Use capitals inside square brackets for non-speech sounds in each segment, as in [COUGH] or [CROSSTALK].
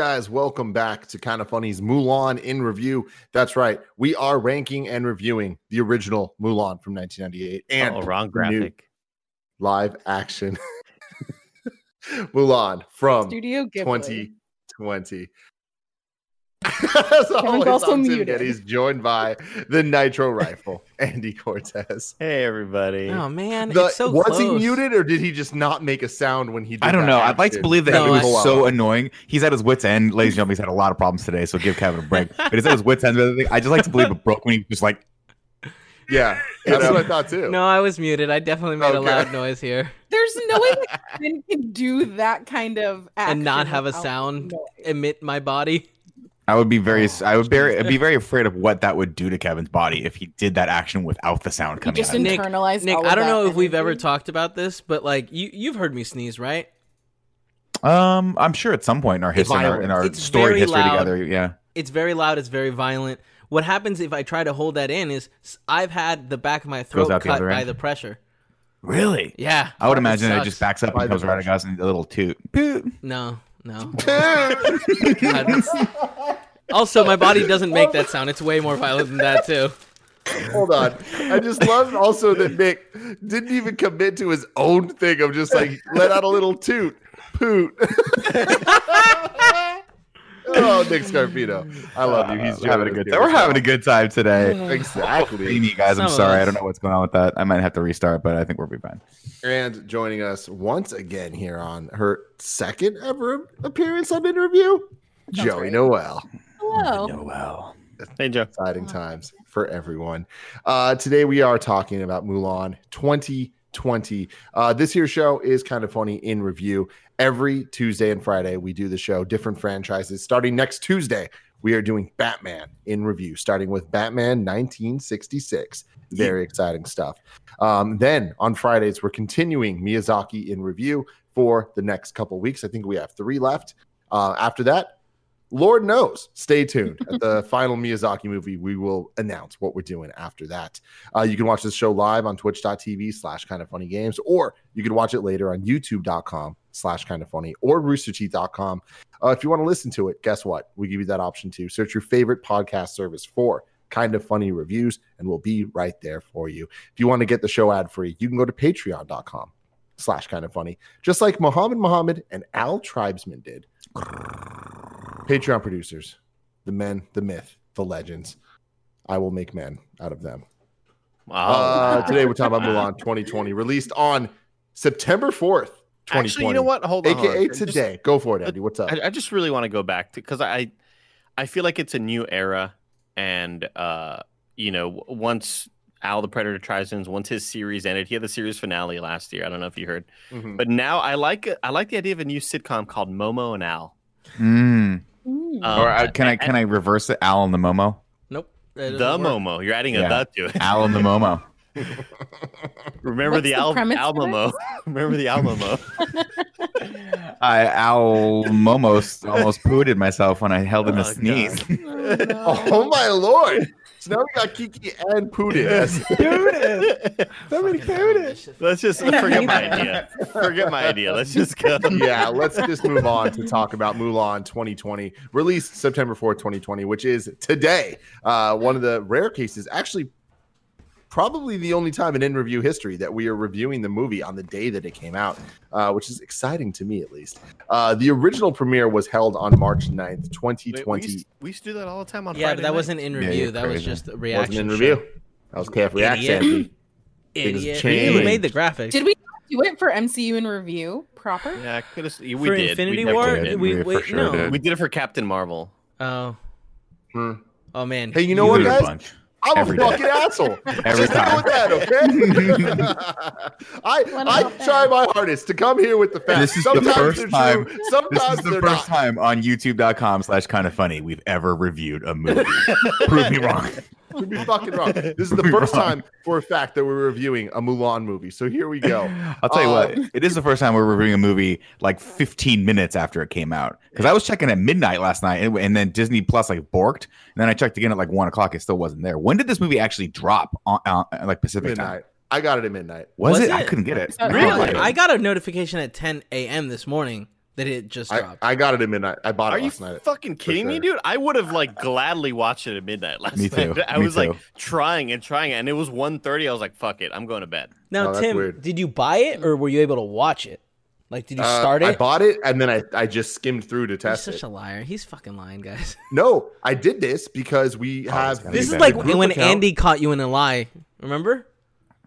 guys? Welcome back to Kind of Funny's Mulan in review. That's right, we are ranking and reviewing the original Mulan from 1998 and oh, wrong graphic. live action [LAUGHS] Mulan from Studio Ghibli. 2020. [LAUGHS] As always, also I'm Tim muted. Gettys, joined by the Nitro Rifle, [LAUGHS] Andy Cortez. Hey everybody. Oh man, The- it's so was he muted or did he just not make a sound when he did I don't that know. I'd like to believe that No, it was I- so annoying. He's at his wits' end, ladies and gentlemen. He's had a lot of problems today, so give Kevin a break. [LAUGHS] But he's at his wits' end. I just like to believe it broke when he just like Yeah, that's what I thought too. No, I was muted. I definitely made a loud noise here There's no way that Kevin can do that kind of action and not have a sound noise. emit my body. I would be very, Oh, I would very, I'd be very afraid of what that would do to Kevin's body if he did that action without the sound He coming just out. of it. Nick- internalized. Nick, all I don't know if we've ever talked about this, but like you, you've heard me sneeze, right? Um, I'm sure at some point in our history, in our, in our It's storied history loud. together, yeah. It's very loud. It's very violent. What happens if I try to hold that in is I've had the back of my throat out the cut by end. the pressure. Really? Yeah, I would imagine it sucks. just backs up By and comes right at us and a little toot. Poot. No, no. God, [LAUGHS] [LAUGHS] also, my body doesn't make that sound. It's way more violent than that too. Hold on. I just love also that Nick didn't even commit to his own thing of just like let out a little toot, poot. [LAUGHS] oh, Nick Scarpino. I love you. He's Uh, having a good us time. We're having a good time today. [SIGHS] Exactly. Amy, guys, I'm Some of sorry. I don't know what's going on with that. I might have to restart, but I think we'll be fine. And joining us once again here on her second ever appearance on interview, Joey right. Noelle. Hello. Noel. Hey Joe. exciting times for everyone. Uh, today we are talking about Mulan 2020. Uh, this here show is kind of funny in review. Every Tuesday and Friday we do the show, different franchises. Starting next Tuesday, we are doing Batman in review, starting with Batman 1966. Very exciting stuff. Um, then on Fridays we're continuing Miyazaki in review for the next couple weeks. I think we have three left. Uh, after that, Lord knows. Stay [LAUGHS] tuned. At the final Miyazaki movie, we will announce what we're doing after that. Uh, you can watch this show live on twitch.tv slash kind of funny games, or you can watch it later on youtube.com slash kind of funny or roosterteeth.com. Uh, if you want to listen to it, guess what? We give you that option too. Search your favorite podcast service for kind of funny reviews, and we'll be right there for you. If you want to get the show ad free, you can go to patreon.com slash kind of funny, just like Muhammad Muhammad and Al Tribesman did. Patreon producers, the men, the myth, the legends. I will make men out of them. Wow. Uh, today we're talking about Mulan 2020, released on September 4th, 2020. Actually, you know what? Hold on. AKA Just- today. Go for it, Andy. What's up? I, I just really want to go back to because I, I feel like it's a new era, and uh, you know, once Al the Predator tries in, once his series ended, he had the series finale last year. I don't know if you heard, Mhm. but now I like I like the idea of a new sitcom called Momo and Al. Mm. Um, or uh, can I and- can I reverse it? Al and the Momo. Nope. the work. Momo? You're adding a Yeah. to it. Al and the Momo. [LAUGHS] [LAUGHS] Remember What's the, the Al premise Al of this? [LAUGHS] Remember the Al I Al Momos almost pooted myself when I held in Oh, a sneeze. Oh, my lord. So now we got Kiki and Putin. as- Somebody pooted. Let's just forget my idea. Forget my idea. Let's just go. yeah, let's just move on to talk about Mulan 2020, released September 4th, 2020, which is today. Uh, one of the rare cases, actually, probably the only time in in review history that we are reviewing the movie on the day that it came out, uh, which is exciting to me at least. Uh, the original premiere was held on March 9th, Wait, 2020. we, used, we used to do that all the time on Yeah, Friday but that night. wasn't in review. you're that was just a Wasn't reaction. in show. review. That was KF React, Idiot. Sandy. Things Idiot. change. We made the graphics. Did we do it for MCU in review proper? Yeah, could have. We for did. Infinity we War? did. We, We sure no. did. We did it for Captain Marvel. Oh. Hmm. Oh man. Hey, you know what, did a guys? Bunch. I'm Every a day. fucking asshole. [LAUGHS] Every Just deal with that, okay? [LAUGHS] I I try my hardest to come here with the facts. This is the sometimes first time- true, This is the first not. time on youtube.com slash kind of funny we've ever reviewed a movie. [LAUGHS] Prove me wrong. [LAUGHS] We'd be fucking wrong. [LAUGHS] This is the first wrong. time for a fact that we're reviewing a Mulan movie. So here we go. [LAUGHS] I'll tell you Uh, what, it is the first time we're reviewing a movie like 15 minutes after it came out. Because I was checking at midnight last night, and, and then Disney Plus like borked, and then I checked again at like one o'clock. It still wasn't there. When did this movie actually drop on, on like Pacific time? I got it at midnight. Was, Was it? I couldn't get it. Really? Really? I got a notification at 10 a.m. this morning that it just I, dropped. I got it at midnight. I bought Are it you last night. fucking kidding me, dude? I would have like gladly watched it at midnight last Me night. too. [LAUGHS] I Me was like trying and trying, and it was 1.30. I was like, "Fuck it, I'm going to bed." Now, Oh, Tim, weird. did you buy it or were you able to watch it? Like, did you Uh, start I bought it and then I, I just skimmed through to test He's such it. a liar. He's fucking lying, guys. [LAUGHS] No, I did this because we Oh, have This is like when account. Andy caught you in a lie. Remember?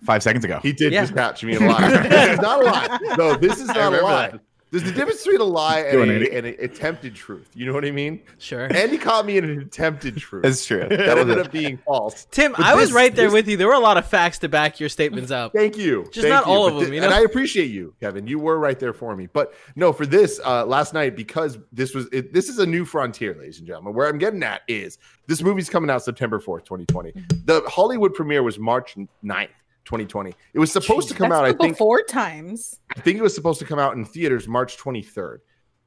Five seconds ago. He did Yeah. just catch me in a lie. [LAUGHS] this is not a lie. No, this is not a lie. that. There's the difference between a lie and, Doing a, and an attempted truth. You know what I mean? Sure. Andy caught me in an attempted truth. It's true. [LAUGHS] that That ended it. up being false. Tim, But I was right there this- with you. There were a lot of facts to back your statements up. Thank you. Just Thank not you. all But of them, thi- you And? I appreciate you, Kevin. You were right there for me. But no, for this uh, last night, because this was it, this is a new frontier, ladies and gentlemen. Where I'm getting at is this movie's coming out September 4th, 2020. Mm-hmm. The Hollywood premiere was March 9th. 2020. It was supposed to come out, I think. before times. I think it was supposed to come out in theaters March 23rd.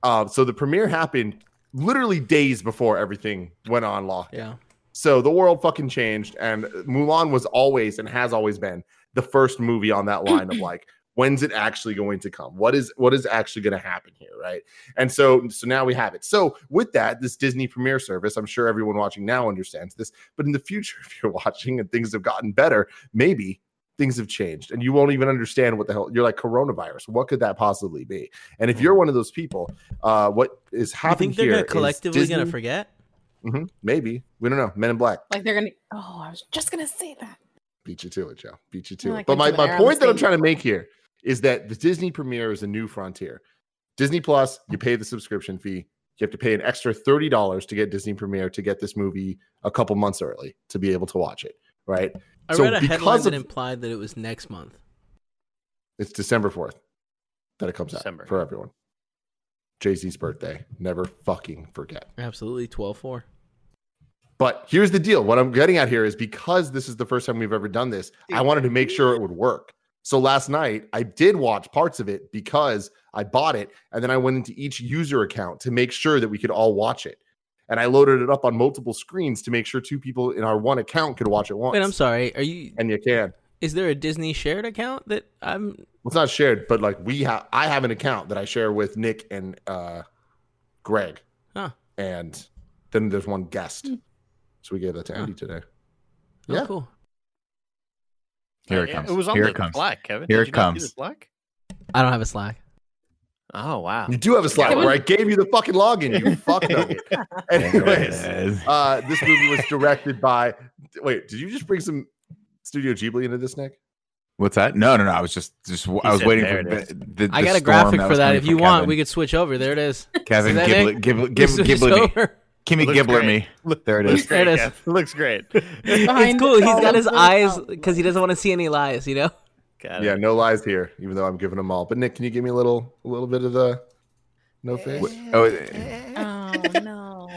Uh, so the premiere happened literally days before everything went on lockdown. Yeah. So the world fucking changed, and Mulan was always and has always been the first movie on that line of [CLEARS THROAT] like, when's it actually going to come? What is what is actually going to happen here, right? And so so now we have it. So with that, this Disney Premiere service, I'm sure everyone watching now understands this, but in the future, [LAUGHS] if you're watching and things have gotten better, maybe things have changed and you won't even understand what the hell you're like coronavirus what could that possibly be? And if you're one of those people uh what is happening You happening think they're here gonna is collectively gonna Disney- forget? Mhm, maybe. We don't know. Men in black. Like they're gonna. Oh, I was just gonna say that. beat you to it joe. Beat you to I it. but my, my they're on the point that i'm trying to make here is that the disney premiere is a new frontier. Disney plus you pay the subscription fee. You have to pay an extra $30 to get disney premiere to get this movie a couple months early to be able to watch it right I So read a because headline that implied that it was next month. It's December 4th that it comes December. out for everyone. Jay Z's birthday. Never fucking forget. Absolutely, 12-4. But here's the deal. What I'm getting at here is because this is the first time we've ever done this, I wanted to make sure it would work. So last night, I did watch parts of it because I bought it. And then I went into each user account to make sure that we could all watch it. And I loaded it up on multiple screens to make sure two people in our one account could watch it once. Wait, I'm sorry. Are you? And you can. Is there a Disney shared account that I'm? Well, it's not shared, but like we have, I have an account that I share with Nick and uh, Greg, Huh. and then there's one guest. Hmm. So we gave that to Huh. Andy today. Oh, Yeah. cool. Here it comes. It was on Here the it comes. Slack, Kevin. Here Did it you not see comes. the Slack? I don't have a Slack. Oh wow. You do have a Slack Kevin- where I gave you the fucking login. You [LAUGHS] fuck nugget. [LAUGHS] Anyways, Anyways. uh, this movie was directed by. Wait, did you just bring some Studio Ghibli into this, Nick? What's that? No, no, no. I was just, just I was said, waiting for it the, the, I got a graphic that for that. If you want, Kevin. we could switch over. There it is. [LAUGHS] Kevin, See that, Gibble, Nick? Gibble, We Gibble, switched Gibble me. Kimmy Gibbler me. There it is. There it is. Kev. Looks great. It's cool. He's all got his eyes because he doesn't want to see any lies. You know. Got Yeah, it. no lies here, even though I'm giving them all. But Nick, can you give me a little, a little bit of the no eh, face? Eh, oh, eh, Oh no.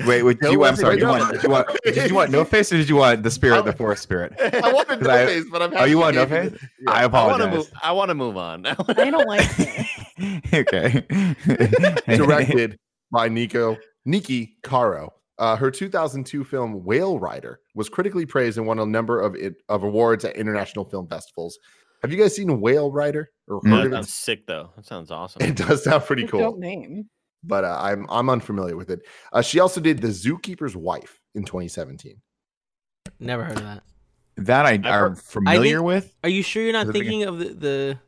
[LAUGHS] wait, wait. Did No, you, I'm wait, sorry. wait, Did you, no. want, did you want? Did you want no [LAUGHS] face or did you want the spirit, the forest spirit? [LAUGHS] I wanted no I- face, but I'm. Oh, you want no face? the- I Yeah. I want to apologize. move. I want to move on. I don't like it. okay. directed by Nico Niki Caro. Uh, her 2002 film Whale Rider was critically praised and won a number of it, of awards at international film festivals. Have you guys seen Whale Rider or Mm. heard that of sounds it? sick though. That sounds awesome. It does sound pretty It's a dope cool, name. but uh, I'm I'm unfamiliar with it. Uh, she also did The Zookeeper's Wife in 2017. Never heard of that. That I I've are heard- familiar think- with. Are you sure you're not Was it the- thinking of the? the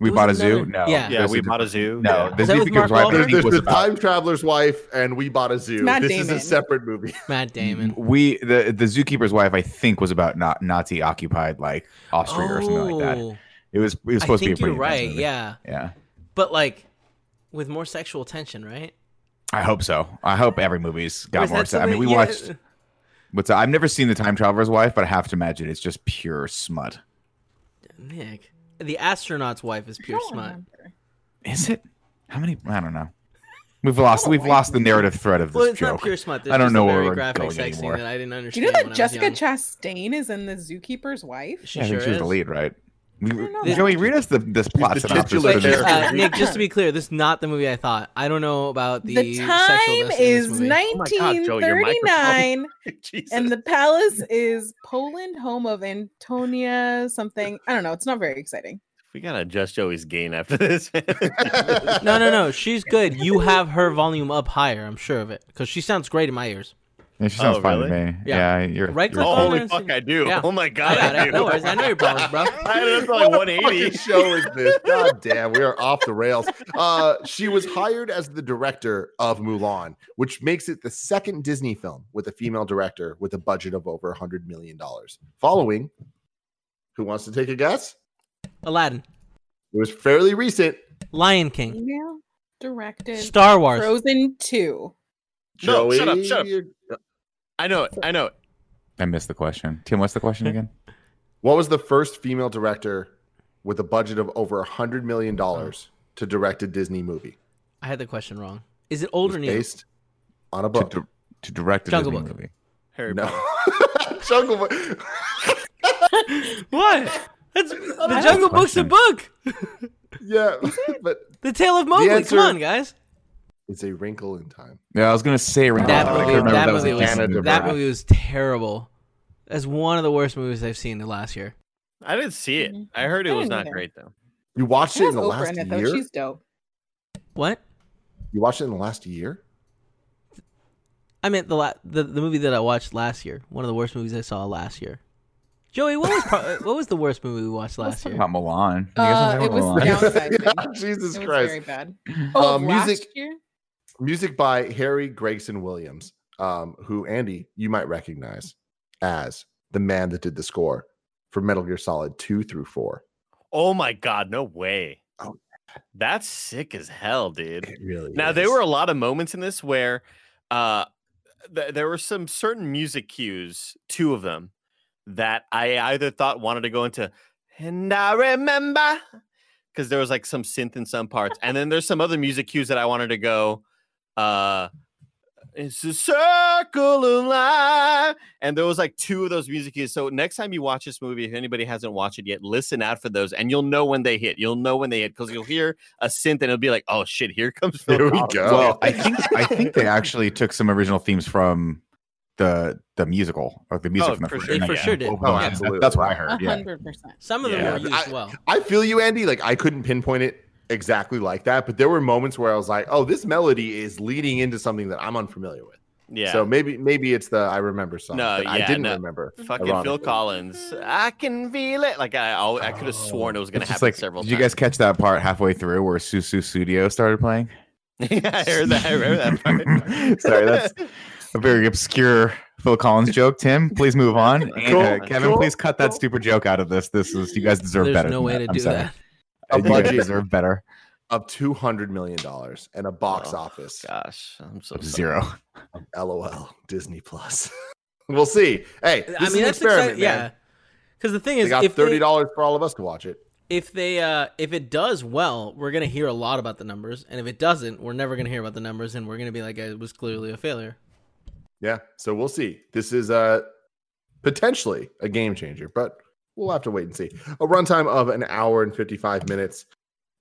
We bought a zoo. No. Yeah. yeah, we a bought a zoo. No, Yeah. the Is that Mark wife. There's, there's was the about- Time Traveler's Wife and We Bought a Zoo. Matt this is a separate movie. Matt Damon. [LAUGHS] We the the zookeeper's wife I think was about not Nazi occupied like Austria or something like that. Oh, It was it was I supposed to be a pretty you're right. movie. Yeah, Yeah. but like with more sexual tension, right? I hope so. I hope every movie's Or got more. se- I mean, we yeah, watched what's? I've never seen the Time Traveler's Wife, but I have to imagine it's just pure smut. Nick. The astronaut's wife is I pure smut. remember. Is it? How many? I don't know. We've lost we've lost the narrative thread of this Well, it's joke. not pure smut. There's I don't know where very we're graphic going sex anymore. scene that I didn't Do understand. you know that Jessica. Chastain is in the Zookeeper's wife? She Yeah, I think sure she was is. the lead, right? We, don't Joey, read us the this plot the synopsis. titular for Uh, Nick, just to be clear, this is not the movie I thought. I don't know about the, The, time sexualness is movie. my God, Joe, 1939, [LAUGHS] and the palace is Poland, home of Antonia something. I don't know. It's not very exciting. We gotta adjust Joey's gain after this. [LAUGHS] No, no, no. She's good. You have her volume up higher. I'm sure of it because she sounds great in my ears. Yeah, she sounds Oh, fine really? to me. Yeah. Yeah, you're Right you're click oh, holy there and fuck, I do. Yeah. Oh my I god, got I, it. do. No worries. I know your problems, bro. [LAUGHS] I ended up to What like fucking 180. show is this? God damn, we are off the rails. Uh, she was hired as the director of Mulan, which makes it the second Disney film with a female director with a budget of over $100 million. Following, who wants to take a guess? Aladdin, It was fairly recent. Lion King, Female directed Star Wars. Frozen 2. No, shut up, shut up. You're- I know it. I know it. I missed the question. Tim, what's the question [LAUGHS] again? What was the first female director with a budget of over a $100 million oh. to direct a Disney movie? I had the question wrong. Is it It old was or new? based on a book. di- to direct a Jungle Disney Book. movie. Harry no. Potter. [LAUGHS] Jungle Book. What? That's [LAUGHS] the Jungle have a Book's a book. yeah, but The Tale of Mowgli. answer- Come on, guys. It's a wrinkle in time. Yeah, I was gonna say Ring That Around, movie, couldn't that if was was that movie was terrible. That's one of the worst movies I've seen in the last year. I didn't see it. Mhm. I heard it I was didn't either. great though. You watched It it in the Oprah last in it, though. year. She's dope. What? You watched it in the last year. I meant the la- the the movie that I watched last year. One of the worst movies I saw last year. Joey, what was pro- [LAUGHS] what was the worst movie we watched last year? about Milan. You guys Uh, wanna talk it was Milan? [LAUGHS] downsizing. Yeah, Jesus It was Christ. very bad. Oh, of music- last year? Music by Harry Gregson Williams, um, who Andy you might recognize as the man that did the score for Metal Gear Solid two through four. Oh my god, no way. Oh. That's sick as hell, dude. It really. Now is. there were a lot of moments in this where uh th- there were some certain music cues, two of them, that I either thought wanted to go into and I remember because there was like some synth in some parts, and then there's some other music cues that I wanted to go uh it's a circle of life. And there was like two of those music cues. So next time you watch this movie, if anybody hasn't watched it yet, listen out for those and you'll know when they hit. You'll know when they hit because you'll hear a synth and it'll be like, oh shit, here comes Phil Here we Collins." go. Well, I [LAUGHS] think I think they actually took some original themes from the the musical or the music Oh, from the for first sure. They for yeah. sure did. Both Oh, them. absolutely. That's what I heard. Yeah. hundred percent. Some of them Yeah. were used I- well. I feel you, Andy. Like I couldn't pinpoint it exactly like that, but there were moments where I was like, "Oh, this melody is leading into something that I'm unfamiliar with." Yeah. So maybe maybe it's the I remember song. No, that I didn't no. remember. Fucking Phil. Collins. I can feel it. Like I, I, I could have sworn it was gonna It's happen like, several did you guys catch that part halfway through where Sussudio started playing? [LAUGHS] yeah, I heard that. I remember that part. [LAUGHS] Sorry, that's a very obscure Phil Collins joke. Tim, please move on. And, [LAUGHS] Cool, uh, Kevin, cool, please cut that cool. stupid joke out of this. This is you guys deserve better. There's better. no way that. to I'm do sorry. that. A You budget deserve better. of two hundred million dollars and a box Oh, office. Gosh, I'm so sorry. Zero. LOL. Disney Plus. [LAUGHS] we'll see. Hey, this I is mean, an that's experiment, exciting. Yeah. man. Because the thing They is, got if thirty dollars for all of us to watch it. if they uh if it does well, we're gonna hear a lot about the numbers, and if it doesn't, we're never gonna hear about the numbers, and we're gonna be like, it was clearly a failure. Yeah, so we'll see. This is uh potentially a game changer, but we'll have to wait and see. A runtime of an hour and 55 minutes.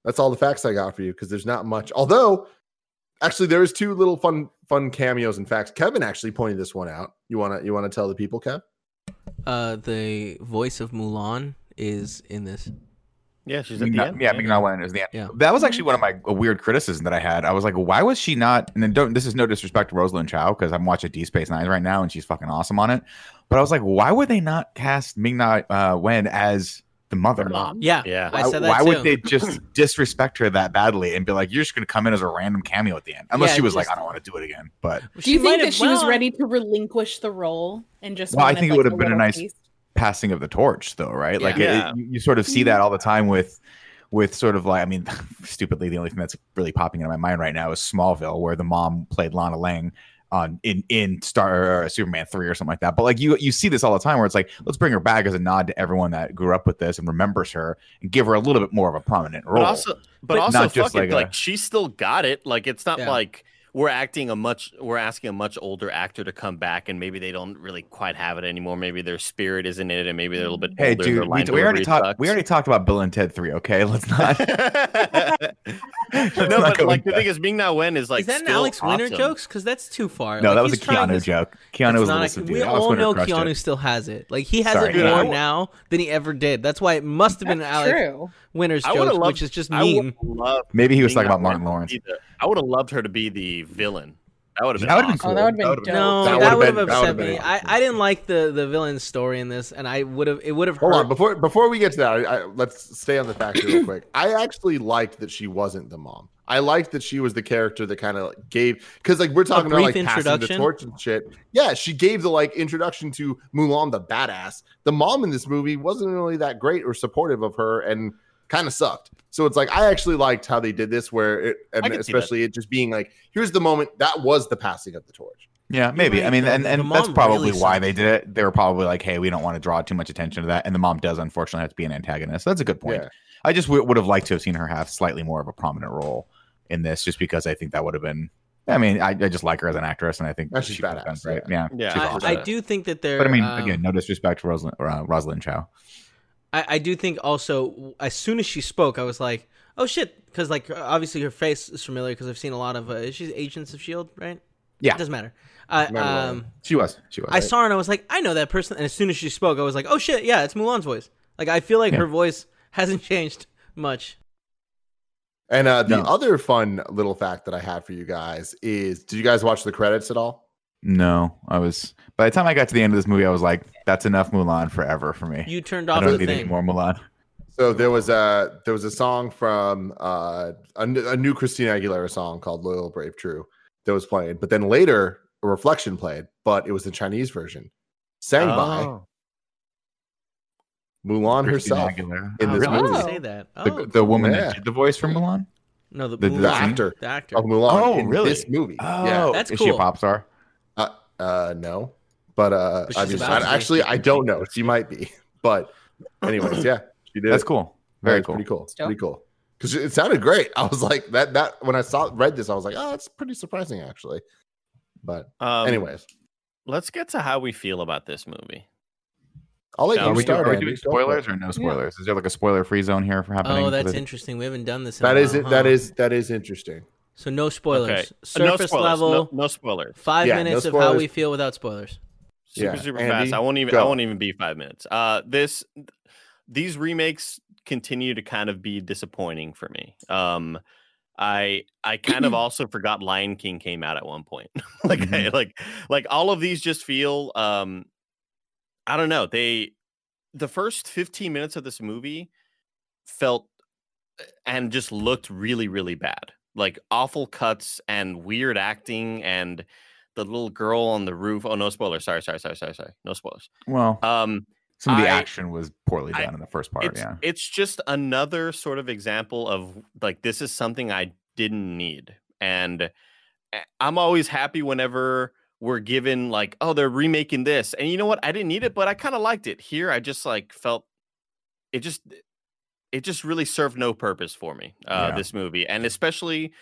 That's all the facts I got for you because there's not much. Although, actually, there is two little fun fun cameos and facts. Kevin actually pointed this one out. You wanna you wanna tell the people, Kev? Uh, the voice of Mulan is in this. Yeah, she's at the end. yeah, Ming Na Wen is the end. Yeah. That was actually one of my a weird criticism that I had. I was like, why was she not? And then don't. This is no disrespect to Rosalind Chao because I'm watching D Space Nine right now and she's fucking awesome on it. But I was like, why would they not cast Ming Na uh, Wen as the mother? Her mom. Yeah, Yeah. I Why, said that why too. would they just [CLEARS THROAT] disrespect her that badly and be like, you're just going to come in as a random cameo at the end? Unless Yeah, she was like, I don't want to do it again. But Do you might think that have- she was ready to relinquish the role and just? Well, I think it like, would have been a nice- taste? Passing of the torch though right like Yeah. it- it- you you sort of see that mm-hmm. all the time with with sort of like i mean [LAUGHS] stupidly the only thing that's really popping into my mind right now is smallville where the mom played lana lang on in in star or superman 3 or something like that but like you you see this all the time where it's like let's bring her back as a nod to everyone that grew up with this and remembers her and give her a little bit more of a prominent role But also, but, But also, not just fuck it, like like, a- she still got it. Like it's not Yeah. like we're acting a much we're asking a much older actor to come back and maybe they don't really quite have it anymore maybe their spirit isn't in it and maybe they're a little bit Hey, older dude, we, we already talked. sucks. We already talked about Bill and Ted Three. Okay, [LAUGHS] let's [LAUGHS] not. Let's no not but go like the thing is Ming Na Wen is like is that an still Alex Winter jokes? Because that's too far. No, Like, that was a he's Keanu to- joke. Keanu was a not little a- we Alex all Winter know crushed Keanu it. still has it. Like he has Sorry, it more [LAUGHS] now than he ever did. That's why it must have been That's Alex true. Winter's I would've jokes, loved- which is just mean. Maybe he was talking about Martin Lawrence. be the- I would have loved her to be the villain that would have been That would've been awesome. Oh, that would have That been dope. been- No, That that, would've would have been- that upset me. been I. I didn't like the the villain story in this, and I would have it would have Hold hurt. on, before before we get to that, I, I, let's stay on the factor real quick. I actually liked that she wasn't the mom. I liked that she was the character that kind of gave because like we're talking about like passing the torch and shit. Yeah, she gave the like introduction to Mulan the badass. The mom in this movie wasn't really that great or supportive of her and kind of sucked. So it's like I actually liked how they did this, where it and I can especially it just being like, here's the moment that was the passing of the torch. Yeah, maybe. right, I mean, though. and, The and that's probably really why sucked. they did it. They were probably like, "Hey, we don't want to draw too much attention to that," and the mom does unfortunately have to be an antagonist. That's a good point. Yeah. I just w- would have liked to have seen her have slightly more of a prominent role in this, just because I think that would have been. I mean, I, I just like her as an actress, and I think And she's she could have done badass, great. yeah. Yeah, Yeah, she's I- I, awesome. I do think that they're. But I mean, um, again, no disrespect to Rosalind, uh, Rosalind Chao. I, I do think also as soon as she spoke, I was like, oh shit, because like obviously her face is familiar because I've seen a lot of. Uh, she's Agents of Shield, right? Yeah. it doesn't matter. I Mandalorian. um She was. She was. I saw her and I was like, I know that person. And as soon as she spoke, I was like, oh shit, yeah, it's Mulan's voice. Like I feel like Yeah. her voice hasn't [LAUGHS] changed much. And uh, the No. other fun little fact that I have for you guys is: Did you guys watch the credits at all? No, I was. By the time I got to the end of this movie, I was like, "That's enough Mulan forever for me." You turned off. I don't the need any more Mulan. So there was a there was a song from uh, a, n- a new Christina Aguilera song called "Loyal, Brave, True" that was playing, but then later a reflection played, but it was the Chinese version, sang by Oh. Mulan Christina herself, Aguilera. in I this was about movie. Oh. say that. The, Oh, the woman Yeah. that did the voice for Mulan. no, the, the- the the actor the actor. of Mulan Oh, in really? this movie. Oh, Yeah, That's is she a pop star? Uh, no, but uh, But I mean, about I- to be. actually I don't know. She might be, but anyways, [CLEARS THROAT] yeah, she did. That's cool. Very Very cool. pretty cool. It's dope. Pretty cool. Because it sounded great. I was like that. That when I saw read this, I was like, oh, that's pretty surprising actually. But Um, anyways, let's get to how we feel about this movie. I'll let Are you Are we, start. are we doing Go for it. spoilers or no spoilers? Is there like a spoiler free zone here for happening? Oh, that's interesting. We haven't done this. In That a is while, it. That huh? is that is interesting. So no spoilers. Okay. Uh, Surface spoilers. level. No, no spoilers. Five Yeah, no minutes of how we feel without spoilers. Super Yeah, super Andy, fast. I won't even. I won't even be five minutes. Uh, this these remakes continue to kind of be disappointing for me. Um, I I kind of [CLEARS THROAT] also forgot Lion King came out at one point. [LAUGHS] like Mm-hmm. like like all of these just feel. Um, I don't know. They the first fifteen minutes of this movie felt and just looked really really bad. Like awful cuts and weird acting and the little girl on the roof. Oh no spoilers. Sorry, sorry, sorry, sorry, sorry. No spoilers. Well, Um some of the I- action was poorly I- done in the first part. it's yeah. it's just another sort of example of like this is something I didn't need. And eh, I'm always happy whenever we're given like, oh, they're remaking this. And you know what? I didn't need it, but I kind of liked it. Here I just like felt it just it just really served no purpose for me, uh, Yeah. this movie. And especially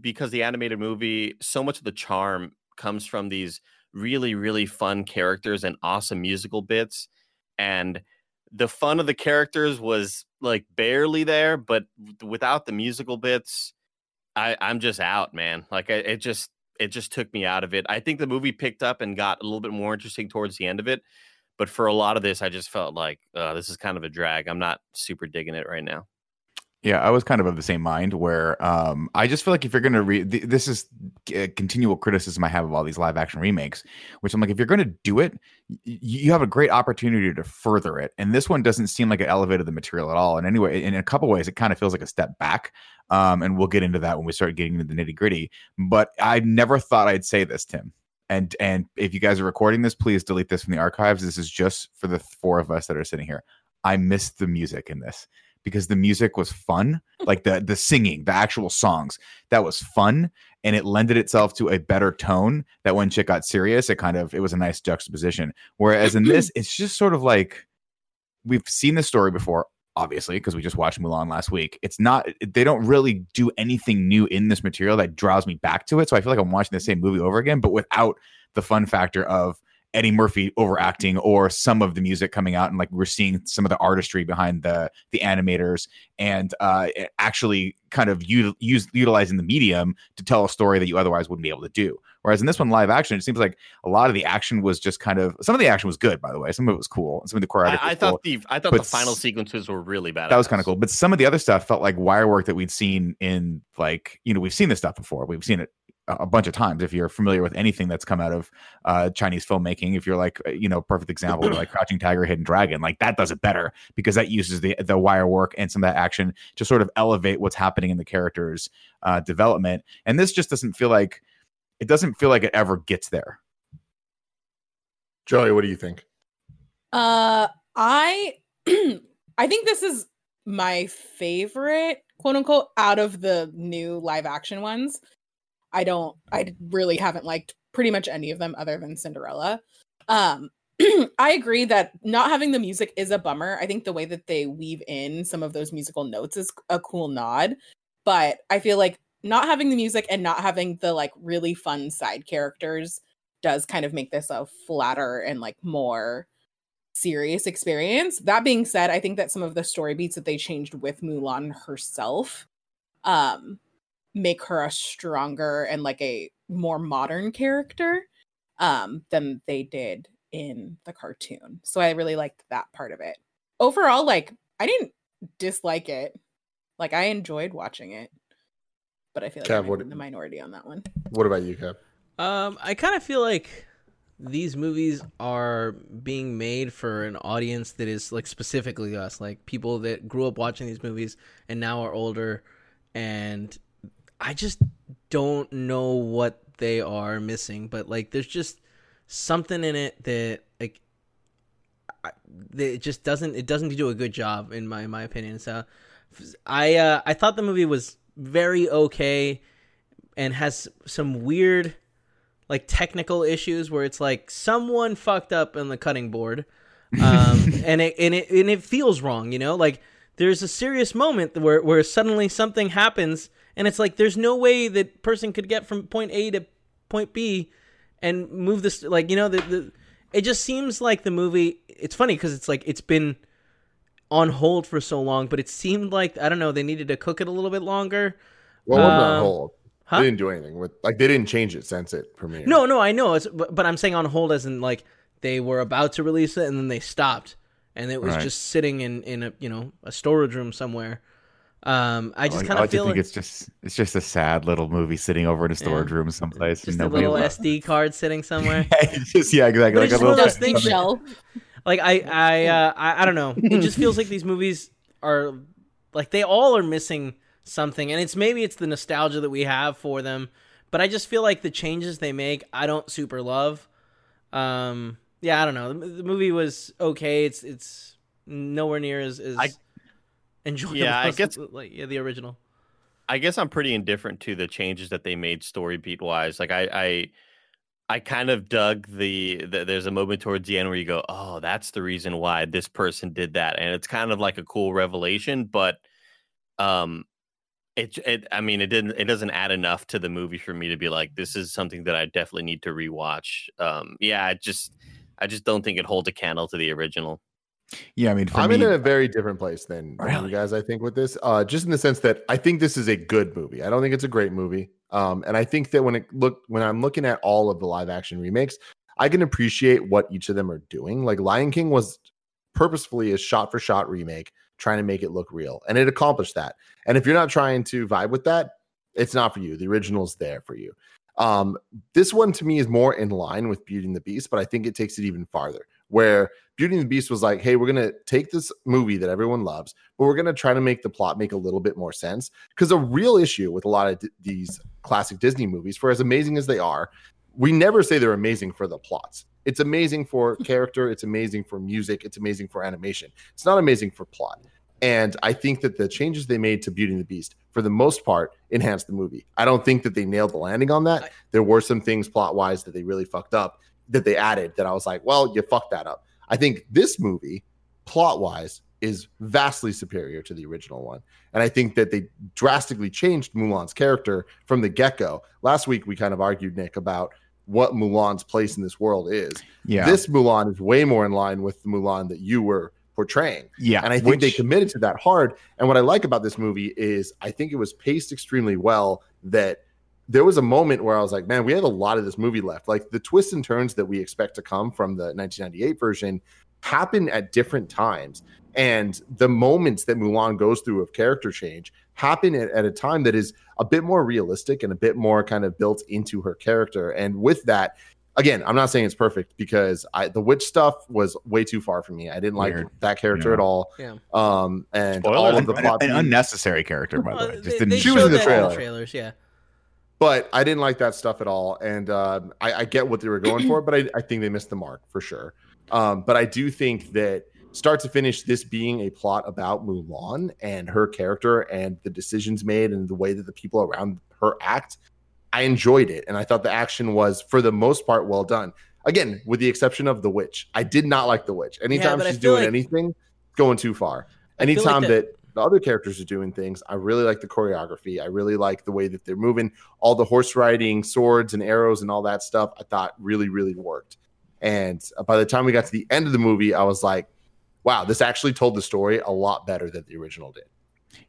because the animated movie, so much of the charm comes from these really, really fun characters and awesome musical bits. And the fun of the characters was like barely there, but without the musical bits, I, I'm just out, man. Like I, it just it just took me out of it. I think the movie picked up and got a little bit more interesting towards the end of it, but for a lot of this, I just felt like uh, this is kind of a drag. I'm not super digging it right now. Yeah, I was kind of of the same mind where um, I just feel like if you're going to read, th- this is a continual criticism I have of all these live action remakes, which I'm like, if you're going to do it, y- you have a great opportunity to further it. And this one doesn't seem like it elevated the material at all. And anyway, in a couple ways, it kind of feels like a step back. Um, and we'll get into that when we start getting into the nitty gritty. But I never thought I'd say this, Tim. And and if you guys are recording this, please delete this from the archives. This is just for the four of us that are sitting here. I missed the music in this because the music was fun [LAUGHS] like the the singing the actual songs that was fun and it lended itself to a better tone that when shit got serious it kind of it was a nice juxtaposition whereas in this [CLEARS THROAT] it's just sort of like we've seen the story before obviously, because we just watched Mulan last week. It's not, they don't really do anything new in this material that draws me back to it. So I feel like I'm watching the same movie over again, but without the fun factor of Eddie Murphy overacting or some of the music coming out and like we're seeing some of the artistry behind the the animators and uh actually kind of u- use utilizing the medium to tell a story that you otherwise wouldn't be able to do. Whereas in this one live action, it seems like a lot of the action was just kind of some of the action was good by the way. Some of it was cool. Some of the choreography. I, I thought cool. the I thought But the final sequences were really bad. that was kind of cool. But some of the other stuff felt like wire work that we'd seen in like, you know, we've seen this stuff before. We've seen it a bunch of times. If you're familiar with anything that's come out of uh, Chinese filmmaking, if you're like, you know, perfect example, like Crouching Tiger, Hidden Dragon, like that does it better because that uses the the wire work and some of that action to sort of elevate what's happening in the characters' uh, development. And this just doesn't feel like it doesn't feel like it ever gets there. Joey, what do you think? Uh, I [CLEARS THROAT] I think this is my favorite, quote unquote, out of the new live action ones. I don't, I really haven't liked pretty much any of them other than Cinderella. Um, [CLEARS THROAT] I agree that not having the music is a bummer. I think the way that they weave in some of those musical notes is a cool nod, but I feel like not having the music and not having the like really fun side characters does kind of make this a flatter and like more serious experience. That being said, I think that some of the story beats that they changed with Mulan herself um make her a stronger and like a more modern character um than they did in the cartoon. So I really liked that part of it. Overall like I didn't dislike it. Like I enjoyed watching it. But I feel like Kev, I'm what- in the minority on that one. What about you, Kev? Um, I kind of feel like these movies are being made for an audience that is like specifically us, like people that grew up watching these movies and now are older, and I just don't know what they are missing, but like there's just something in it that like I- that it just doesn't it doesn't do a good job in my in my opinion. So I uh, I thought the movie was very okay and has some weird like technical issues where it's like someone fucked up on the cutting board um [LAUGHS] and it and it and it feels wrong you know? Like there's a serious moment where where suddenly something happens and it's like there's no way that person could get from point A to point B and move this like you know the, the it just seems like the movie it's funny because it's like it's been on hold for so long but it seemed like i don't know they needed to cook it a little bit longer Well, what Um, about hold? huh? They didn't do anything with like they didn't change it since it premiered. No, no, I know. It's but, but I'm saying on hold as in like they were about to release it and then they stopped and it was Right. just sitting in in a you know a storage room somewhere. Um, I just Like, kind of like to feel think like it's just it's just a sad little movie sitting over in a storage room someplace. just a little will- SD card sitting somewhere. [LAUGHS] It's just yeah, exactly. But Like it's a just little those things Shell. Like I I uh, I, I don't know. It just feels like [LAUGHS] these movies are like they all are missing something, and it's maybe it's the nostalgia that we have for them, but I just feel like the changes they make I don't super love. Um, yeah, I don't know. The, the movie was okay. It's it's nowhere near as, as I- enjoyable. Yeah, I guess- [LAUGHS] like yeah, the original. I guess I'm pretty indifferent to the changes that they made story beat wise. Like I, I, I kind of dug the, the. There's a moment towards the end where you go, "Oh, that's the reason why this person did that," and it's kind of like a cool revelation. But, um, it, it. I mean, it didn't. It doesn't add enough to the movie for me to be like, this is something that I definitely need to rewatch. Um, yeah, I just, I just don't think it holds a candle to the original. Yeah, I mean, for I'm me, in a very different place than, than you guys. I think with this, uh, just in the sense that I think this is a good movie. I don't think it's a great movie. Um, and I think that when it look when I'm looking at all of the live action remakes, I can appreciate what each of them are doing. Like Lion King was purposefully a shot for shot remake, trying to make it look real, and it accomplished that. And if you're not trying to vibe with that, it's not for you. The original's there for you. Um, this one to me is more in line with Beauty and the Beast, but I think it takes it even farther. Where Beauty and the Beast was like, hey, we're gonna take this movie that everyone loves, but we're gonna try to make the plot make a little bit more sense. Because a real issue with a lot of d- these classic Disney movies, for as amazing as they are, we never say they're amazing for the plots. It's amazing for [LAUGHS] character, it's amazing for music, it's amazing for animation. It's not amazing for plot. And I think that the changes they made to Beauty and the Beast, for the most part, enhanced the movie. I don't think that they nailed the landing on that. There were some things plot wise that they really fucked up that they added that I was like, well, you fucked that up. I think this movie, plot wise, is vastly superior to the original one. And I think that they drastically changed Mulan's character from the get go. Last week, we kind of argued, Nick, about what Mulan's place in this world is. Yeah. This Mulan is way more in line with the Mulan that you were portraying. yeah. And I think they committed to that hard. And what I like about this movie is I think it was paced extremely well that there was a moment where I was like, man, we have a lot of this movie left. Like the twists and turns that we expect to come from the 1998 version happen at different times. And the moments that Mulan goes through of character change happen at, at a time that is a bit more realistic and a bit more kind of built into her character. And with that, again, I'm not saying it's perfect because I the witch stuff was way too far for me. I didn't like Weird. that character Yeah. at all. Yeah. Um, and Spoilers. all of the an, plot, an beats- unnecessary character, by the way. Just they- didn't they She was showed in the that trailer. trailers, yeah. But I didn't like that stuff at all. And um, I, I get what they were going for, but I, I think they missed the mark for sure. Um, but I do think that start to finish, this being a plot about Mulan and her character and the decisions made and the way that the people around her act, I enjoyed it. And I thought the action was, for the most part, well done. Again, with the exception of the witch, I did not like the witch. Anytime I she's doing like- anything, going too far. Feel like Anytime that- that the other characters are doing things. I really like the choreography. I really like the way that they're moving. All the horse riding, swords and arrows and all that stuff. I thought really, really worked. And uh, by the time we got to the end of the movie, I was like, wow, this actually told the story a lot better than the original did.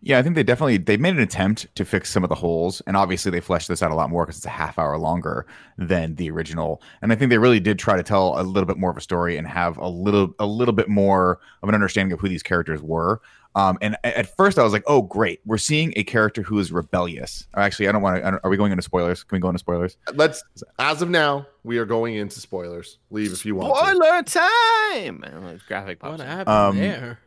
Yeah, I think they definitely they made an attempt to fix some of the holes, and obviously they fleshed this out a lot more because it's a half hour longer than the original. And I think they really did try to tell a little bit more of a story and have a little a little bit more of an understanding of who these characters were. Um, and at first I was like, oh great, we're seeing a character who is rebellious. Or actually, I don't want to. Are we going into spoilers? Can we go into spoilers? Let's, as of now, we are going into spoilers. Leave if you want to. Spoiler time! And the graphic pops What happened Um, there?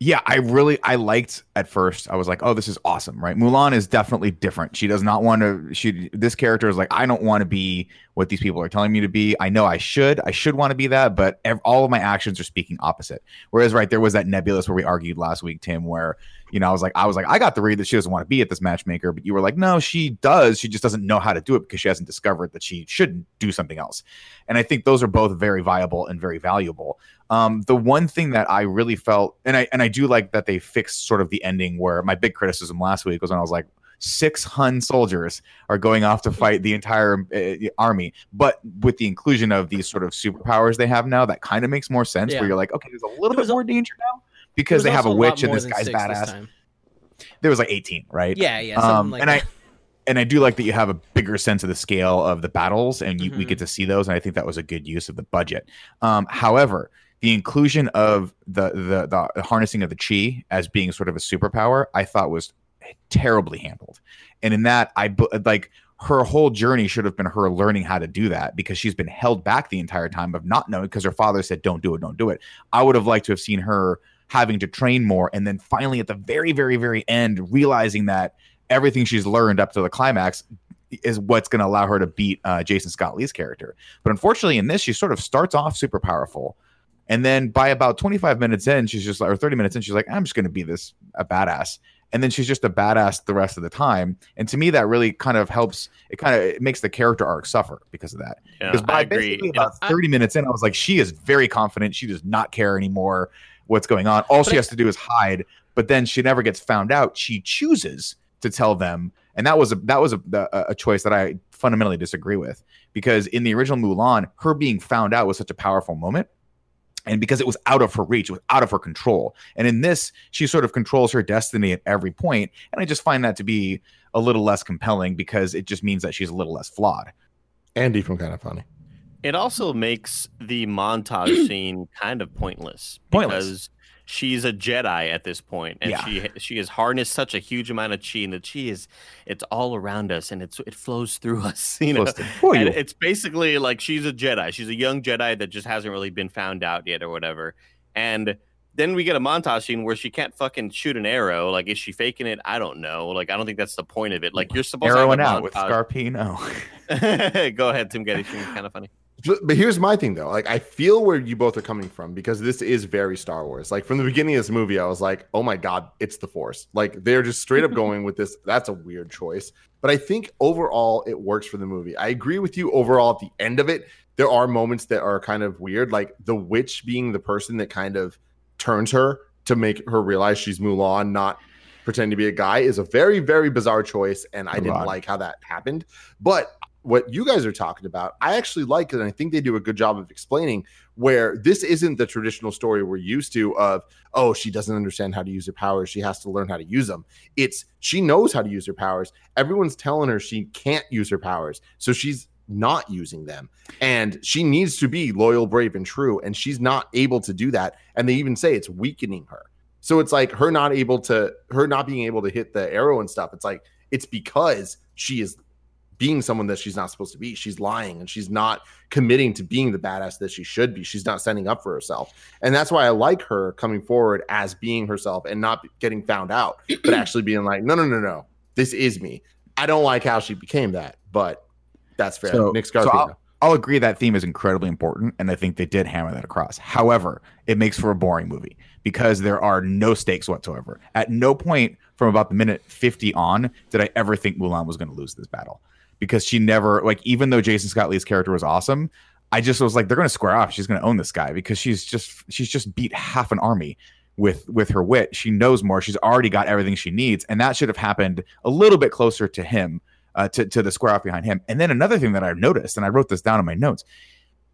Yeah i really i liked at first i was like oh this is awesome right? Mulan is definitely different. She does not want to she this character is like i don't want to be what these people are telling me to be. I know i should i should want to be that but ev- all of my actions are speaking opposite. Whereas right there was that nebulous where we argued last week tim where you know i was like i was like i got the read that she doesn't want to be at this matchmaker but you were like no she does she just doesn't know how to do it because she hasn't discovered that she shouldn't do something else and i think those are both very viable and very valuable um, the one thing that I really felt, and I and I do like that they fixed sort of the ending where my big criticism last week was when I was like, six Hun soldiers are going off to fight the entire uh, army, but with the inclusion of these sort of superpowers they have now, that kind of makes more sense. Yeah. Where you're like, okay, there's a little There bit a- more danger now because they have a witch and this guy's this badass. time. There was like 18, right? Yeah, yeah. um, like and that. I and I do like that you have a bigger sense of the scale of the battles, and you, we Mhm. get to see those, and I think that was a good use of the budget. Um, however, the inclusion of the, the the harnessing of the chi as being sort of a superpower, I thought was terribly handled, and in that I like her whole journey should have been her learning how to do that because she's been held back the entire time of not knowing because her father said don't do it don't do it i would have liked to have seen her having to train more and then finally at the very very very end realizing that everything she's learned up to the climax is what's going to allow her to beat uh, jason scott lee's character. But unfortunately in this she sort of starts off super powerful and then by about 25 minutes in she's just like or 30 minutes in she's like i'm just going to be this a badass. And then she's just a badass the rest of the time and to me that really kind of helps it kind of it makes the character arc suffer because of that. Yeah, because by I basically about 30 minutes in i was like she is very confident she does not care anymore what's going on all she I- has to do is hide but then she never gets found out she chooses to tell them and that was a that was a, a, a choice that i fundamentally disagree with because in the original mulan her being found out was such a powerful moment and because it was out of her reach, it was out of her control. And in this, she sort of controls her destiny at every point. And I just find that to be a little less compelling because it just means that she's a little less flawed. Andy from Kind of Funny. It also makes the montage [CLEARS THROAT] scene kind of pointless. Pointless. Because she's a Jedi at this point, and Yeah. she she has harnessed such a huge amount of chi, and the chi is it's all around us, and it's it flows through [LAUGHS] us. You know, you- it's basically like she's a Jedi. She's a young Jedi that just hasn't really been found out yet, or whatever. And then we get a montage scene where she can't fucking shoot an arrow. Like, is she faking it? I don't know. Like, I don't think that's the point of it. Like, you're supposed Arrowing to have out a with montage- Scarpino. [LAUGHS] Go ahead, Tim Getty. Kind of funny. But here's my thing though. Like I feel where you both are coming from because this is very Star Wars. Like from the beginning of this movie, I was like, oh my God, it's the force. Like they're just straight up [LAUGHS] going with this. That's a weird choice. But I think overall it works for the movie. I agree with you overall at the end of it. There are moments that are kind of weird, like the witch being the person that kind of turns her to make her realize she's Mulan, not pretend to be a guy, is a very, very bizarre choice. And i didn't like how that happened. But what you guys are talking about, I actually like, it. and I think they do a good job of explaining where this isn't the traditional story we're used to of, oh, she doesn't understand how to use her powers. She has to learn how to use them. It's she knows how to use her powers. Everyone's telling her she can't use her powers. So she's not using them. And she needs to be loyal, brave, and true. And she's not able to do that. And they even say it's weakening her. So it's like her not able to, her not being able to hit the arrow and stuff. It's like, it's because she is being someone that she's not supposed to be. She's lying and she's not committing to being the badass that she should be. She's not standing up for herself. And that's why I like her coming forward as being herself and not getting found out, but [CLEARS THROAT] actually being like, no, no, no, no, this is me. I don't like how she became that, but that's fair. So- Nick so Scarpino. I'll- I'll agree that theme is incredibly important, and I think they did hammer that across. However, it makes for a boring movie because there are no stakes whatsoever. At no point from about the minute 50 on did I ever think Mulan was going to lose this battle because she never, like, even though Jason Scott Lee's character was awesome, I just was like, they're going to square off. She's going to own this guy because she's just, she's just beat half an army with with her wit. She knows more. She's already got everything she needs, and that should have happened a little bit closer to him uh, to, to the square off behind him. And then another thing that I've noticed, and I wrote this down in my notes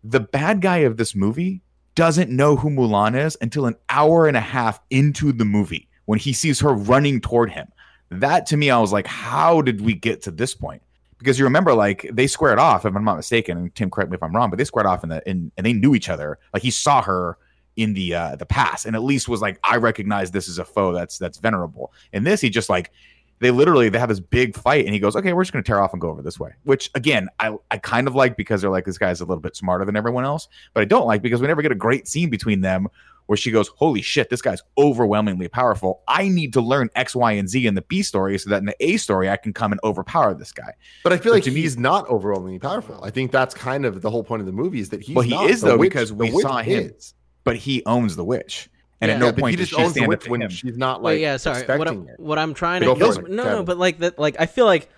the bad guy of this movie doesn't know who Mulan is until an hour and a half into the movie when he sees her running toward him. That to me, I was like, how did we get to this point? Because you remember, like they squared off, if I'm not mistaken, and Tim, correct me if I'm wrong, but they squared off in the in and they knew each other. Like he saw her in the uh the past, and at least was like, I recognize this as a foe that's that's venerable. In this, he just like they literally they have this big fight and he goes okay we're just going to tear off and go over this way which again i i kind of like because they're like this guy's a little bit smarter than everyone else but i don't like because we never get a great scene between them where she goes holy shit this guy's overwhelmingly powerful i need to learn x y and z in the b story so that in the a story i can come and overpower this guy But I feel But like to me- he's not overwhelmingly powerful. I think that's kind of the whole point of the movie is that he's Well, he not. is, The though, witch- because we witch saw him. is. but he owns the witch and Yeah. at no Yeah, point he does just she the stand witch up to when him. she's not Wait, like yeah, sorry. What I'm, what I'm trying Go to for no, no, but like that, like I feel like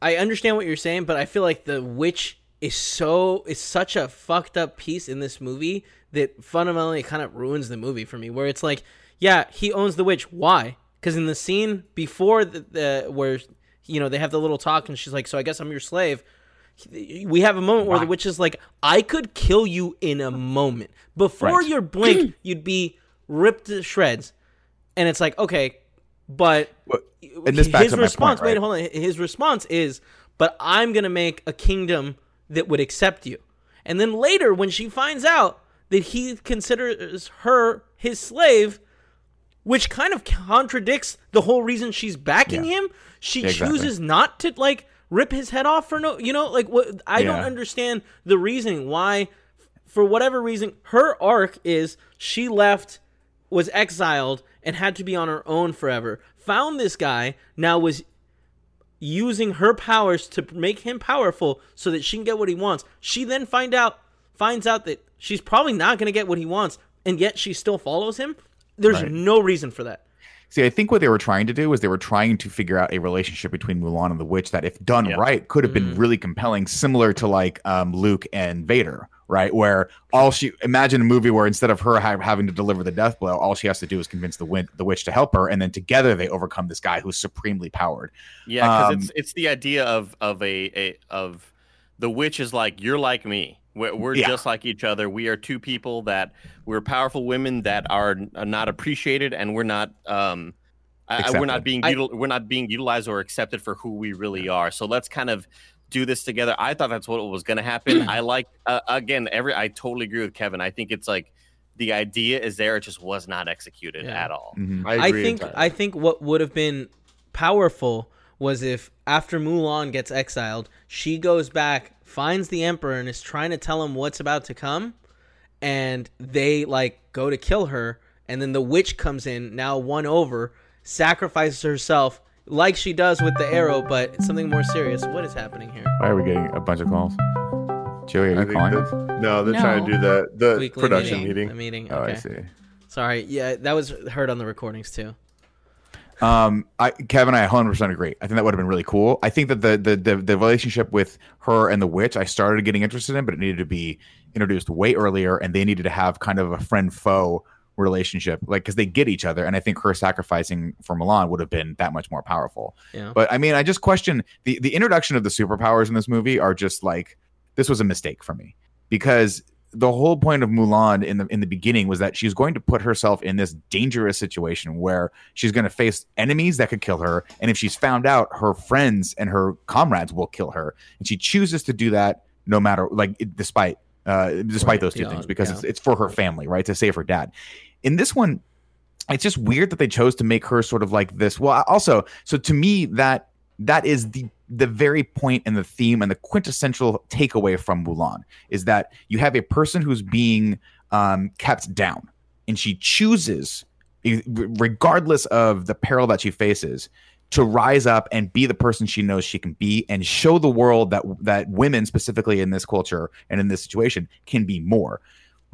I understand what you're saying, but I feel like the witch is so is such a fucked up piece in this movie that fundamentally kind of ruins the movie for me. Where it's like, yeah, he owns the witch. Why? Because in the scene before the, the where you know they have the little talk and she's like, so I guess I'm your slave. We have a moment where the witch is like, I could kill you in a moment. Before Right. your blink, [CLEARS THROAT] you'd be ripped to shreds. And it's like, okay, but and this his response, point, wait, hold on. His response is, but I'm going to make a kingdom that would accept you. And then later, when she finds out that he considers her his slave, which kind of contradicts the whole reason she's backing him, she Exactly. chooses not to like rip his head off for no, you know, like what I don't understand the reasoning why for whatever reason her arc is she left was exiled and had to be on her own forever. Found this guy, now was using her powers to make him powerful so that she can get what he wants. She then find out finds out that she's probably not going to get what he wants and yet she still follows him. There's Right. no reason for that. See, I think what they were trying to do was they were trying to figure out a relationship between Mulan and the witch that, if done Yeah. right, could have been really compelling, similar to like um, Luke and Vader, right? Where all she imagine a movie where instead of her ha- having to deliver the death blow, all she has to do is convince the win- the witch to help her, and then together they overcome this guy who's supremely powered. Yeah, because Um, it's it's the idea of of a, a of the witch is like you're like me. We're, we're Yeah. just like each other. We are two people that we're powerful women that are, are not appreciated, and we're not um, uh, we're not being I- we're not being utilized or accepted for who we really are. So let's kind of do this together. I thought that's what was going to happen. [CLEARS THROAT] I like uh, again every. I totally agree with Kevin. I think it's like the idea is there. It just was not executed Yeah. at all. Mhm. I, I think entirely. I think what would have been powerful was if after Mulan gets exiled, she goes back, finds the emperor and is trying to tell him what's about to come and they like go to kill her and then the witch comes in, now won over, sacrifices herself like she does with the arrow, but it's something more serious. What is happening here? Why are we getting a bunch of calls? Joey, are I you think calling? that- no, they're trying to do the the Weekly production A meeting. meeting. Oh, I see. Sorry. Yeah, that was heard on the recordings too. Um, I Kevin, I 100 percent agree. I think that would have been really cool. I think that the, the the the relationship with her and the witch, I started getting interested in, but it needed to be introduced way earlier, and they needed to have kind of a friend foe relationship, like because they get each other, and I think her sacrificing for Mulan would have been that much more powerful. Yeah. But I mean, I just question the the introduction of the superpowers in this movie are just like this was a mistake for me because the whole point of Mulan in the in the beginning was that she's going to put herself in this dangerous situation where she's going to face enemies that could kill her, and if she's found out, her friends and her comrades will kill her, and she chooses to do that no matter like despite uh despite Right, those two yeah, things because yeah. it's it's for her family, right, to save her dad. In this one, it's just weird that they chose to make her sort of like this. Well, also, so to me that that is the the very point and the theme and the quintessential takeaway from Mulan is that you have a person who's being um, kept down, and she chooses, regardless of the peril that she faces, to rise up and be the person she knows she can be, and show the world that that women, specifically in this culture and in this situation, can be more.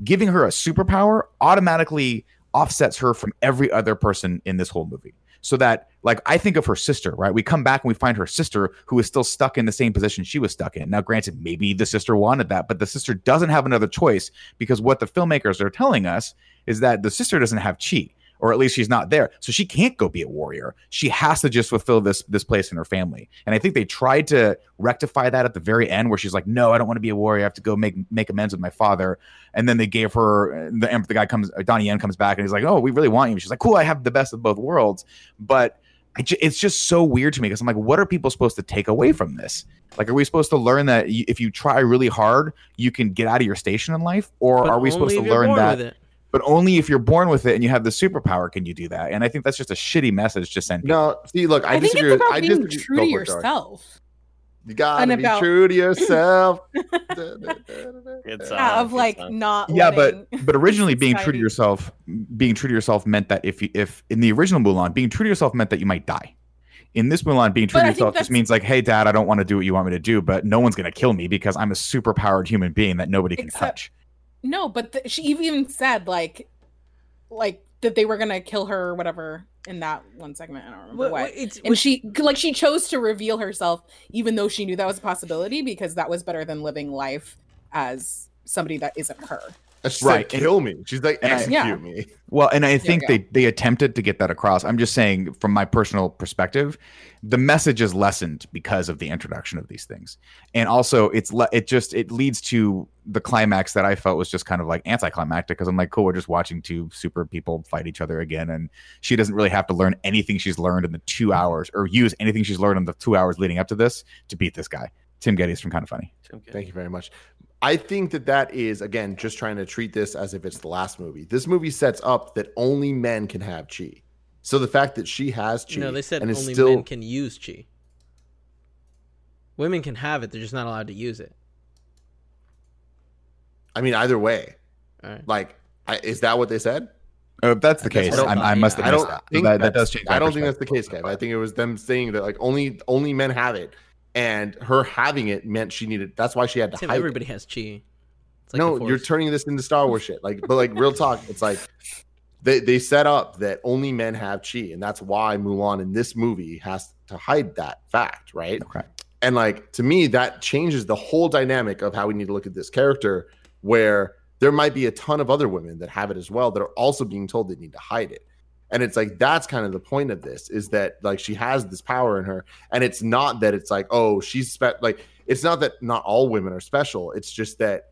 Giving her a superpower automatically offsets her from every other person in this whole movie. So that, like, I think of her sister, right? We come back and we find her sister who is still stuck in the same position she was stuck in. Now, granted, maybe the sister wanted that, but the sister doesn't have another choice because what the filmmakers are telling us is that the sister doesn't have chi, or at least she's not there. So she can't go be a warrior. She has to just fulfill this this place in her family. And I think they tried to rectify that at the very end where she's like, "No, I don't want to be a warrior. I have to go make make amends with my father." And then they gave her the the guy comes Donnie Yen comes back and he's like, "Oh, we really want you." She's like, "Cool, I have the best of both worlds." But it's just so weird to me because I'm like, what are people supposed to take away from this? Like, are we supposed to learn that if you try really hard, you can get out of your station in life, or But are we supposed to learn that? With it. But only if you're born with it and you have the superpower can you do that? And I think that's just a shitty message to send. people. No, see, look, I, I, think disagree. it's with- about I being disagree- true to for it, Dory. yourself. You gotta and be about- true to [LAUGHS] yourself. [LAUGHS] It's, Yeah, uh, of like it's, not. yeah, but but [LAUGHS] originally being true to yourself, being true to yourself meant that if you, if in the original Mulan, being true to yourself meant that you might die. In this Mulan, being true But to I yourself just means like, hey, dad, I don't want to do what you want me to do, but no one's gonna kill me because I'm a super powered human being that nobody can Except- touch. No, but th- she even said like, like that they were gonna kill her or whatever in that one segment. I don't remember What- what. what- it's- and she like she chose to reveal herself even though she knew that was a possibility because that was better than living life as somebody that isn't her. She Right, said, and- kill me. She's like, and I- execute Yeah. me. Well, and I think you they they attempted to get that across. I'm just saying, from my personal perspective, the message is lessened because of the introduction of these things, and also it's le- it just it leads to the climax that I felt was just kind of like anticlimactic because I'm like, cool, we're just watching two super people fight each other again, and she doesn't really have to learn anything she's learned in the two hours or use anything she's learned in the two hours leading up to this to beat this guy. Tim Gettys from Kind of Funny. okay. Thank you very much. I think that that is again just trying to treat this as if it's the last movie. This movie sets up that only men can have chi. So the fact that she has chi No, they said and only still men can use chi. Women can have it; they're just not allowed to use it. I mean either way. All right. Like I, is that what they said? Oh, if that's the That's case, I I'm, I must have I missed don't that. think that, that that's- does change. I don't think that's the case. Kev. I think it was them saying that like only only men have it, and her having it meant she needed. That's why she had to Tim, hide. it. everybody has chi. It's like no, you're turning this into Star Wars shit. Like, but like real talk, it's like they they set up that only men have chi, and that's why Mulan in this movie has to hide that fact, right? Okay. And like to me, that changes the whole dynamic of how we need to look at this character, where there might be a ton of other women that have it as well that are also being told they need to hide it. And it's like that's kind of the point of this is that like she has this power in her, and it's not that it's like oh she's spe- like it's not that not all women are special. It's just that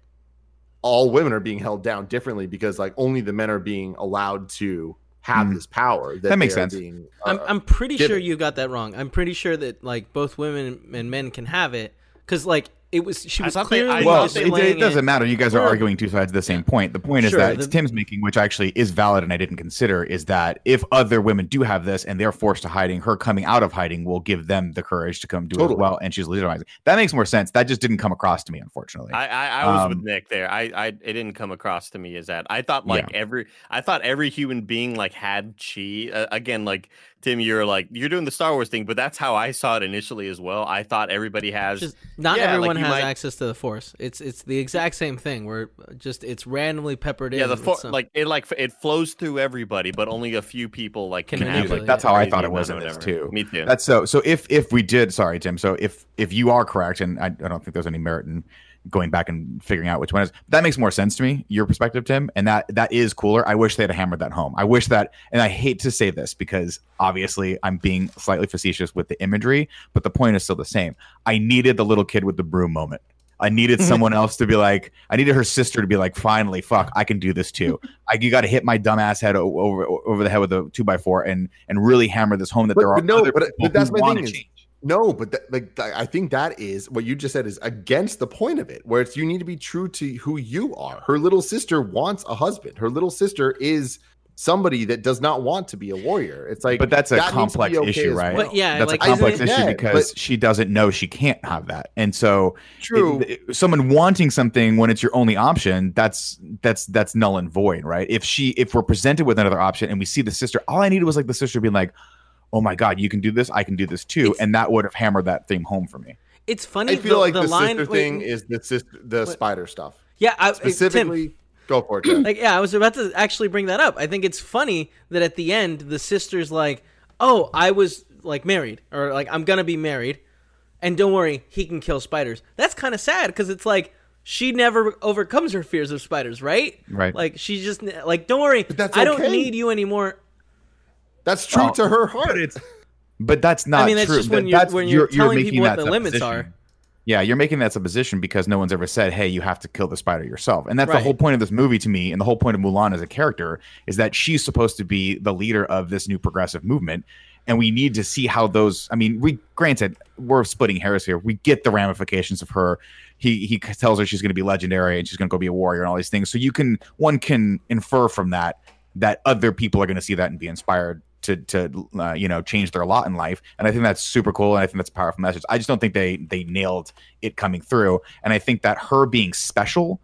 all women are being held down differently because like only the men are being allowed to have Mm. this power. That makes sense. Being, I'm uh, I'm pretty give sure you got that wrong. I'm pretty sure that like both women and men can have it because like it was she was clearly I Well, it, it doesn't matter. You guys are Sure. arguing two sides of the same point. The point is Sure, that it's the- Tim's making, which actually is valid and I didn't consider, is that if other women do have this and they're forced to hiding, her coming out of hiding will give them the courage to come do it Totally. as well. And she's legitimizing. That makes more sense. That just didn't come across to me, unfortunately. I, I, I was Um, with Nick there. I, I it didn't come across to me as that. I thought like every I thought every human being like had chi. Uh, again, like Tim, you're like you're doing the Star Wars thing, but that's how I saw it initially as well. I thought everybody has. Just not Yeah, everyone you has might- access to the Force. It's it's the exact same thing where just it's randomly peppered in. yeah, the with fo- some- like it like it flows through everybody, but only a few people like can, Can have manipulate like, it. That's how I thought it was in this, whatever. too. Me too. That's so. So if if we did, sorry, Tim. So if if you are correct, and I, I don't think there's any merit in going back and figuring out which one is. That makes more sense to me, your perspective, Tim, and that that is cooler. I wish they had hammered that home. I wish that, and I hate to say this because obviously I'm being slightly facetious with the imagery, but the point is still the same. I needed the little kid with the broom moment. I needed [LAUGHS] someone else to be like, I needed her sister to be like, finally, fuck, I can do this too. [LAUGHS] I, you got to hit my dumbass head over over the head with a two by four and and really hammer this home that But- there are but no, other but- uh, but that's my thing is-. No, but that, like th- I think that is what you just said is against the point of it, where it's you need to be true to who you are. Her little sister wants a husband. Her little sister is somebody that does not want to be a warrior. It's like, but that's a that needs to be complex okay issue, as right? well. But yeah, that's like, a complex isn't issue Yeah, because but- she doesn't know she can't have that, and so true. it- it- someone wanting something when it's your only option that's that's that's null and void right if she if we're presented with another option and we see the sister all i needed was like the sister being like oh my god you can do this i can do this too It's- and that would have hammered that theme home for me It's funny. I feel the, like the, the, line sister wait, thing is the sister, the What? spider stuff yeah, I, Tim, specifically. Go for it. Jeff. [CLEARS THROAT] like yeah i was about to actually bring that up i think it's funny that at the end the sister's like oh i was like married or like i'm gonna be married and don't worry he can kill spiders that's kind of sad because it's like she never overcomes her fears of spiders right Right. like she just like don't worry that's i don't okay. need you anymore That's true Well, to oh. her heart. but it's but that's not i mean that's true just when That- you're that's- when you're, telling making people what the limits are Yeah, you're making that supposition because no one's ever said, "Hey, you have to kill the spider yourself." And that's the whole point of this movie to me, and the whole point of Mulan as a character is that she's supposed to be the leader of this new progressive movement, and we need to see how those. I mean, we granted we're splitting hairs here. We get the ramifications of her. He he tells her she's going to be legendary and she's going to go be a warrior and all these things. So you can one can infer from that that other people are going to see that and be inspired to to uh, you know change their lot in life. And i think that's super cool and i think that's a powerful message. I just don't think they they nailed it coming through. And i think that her being special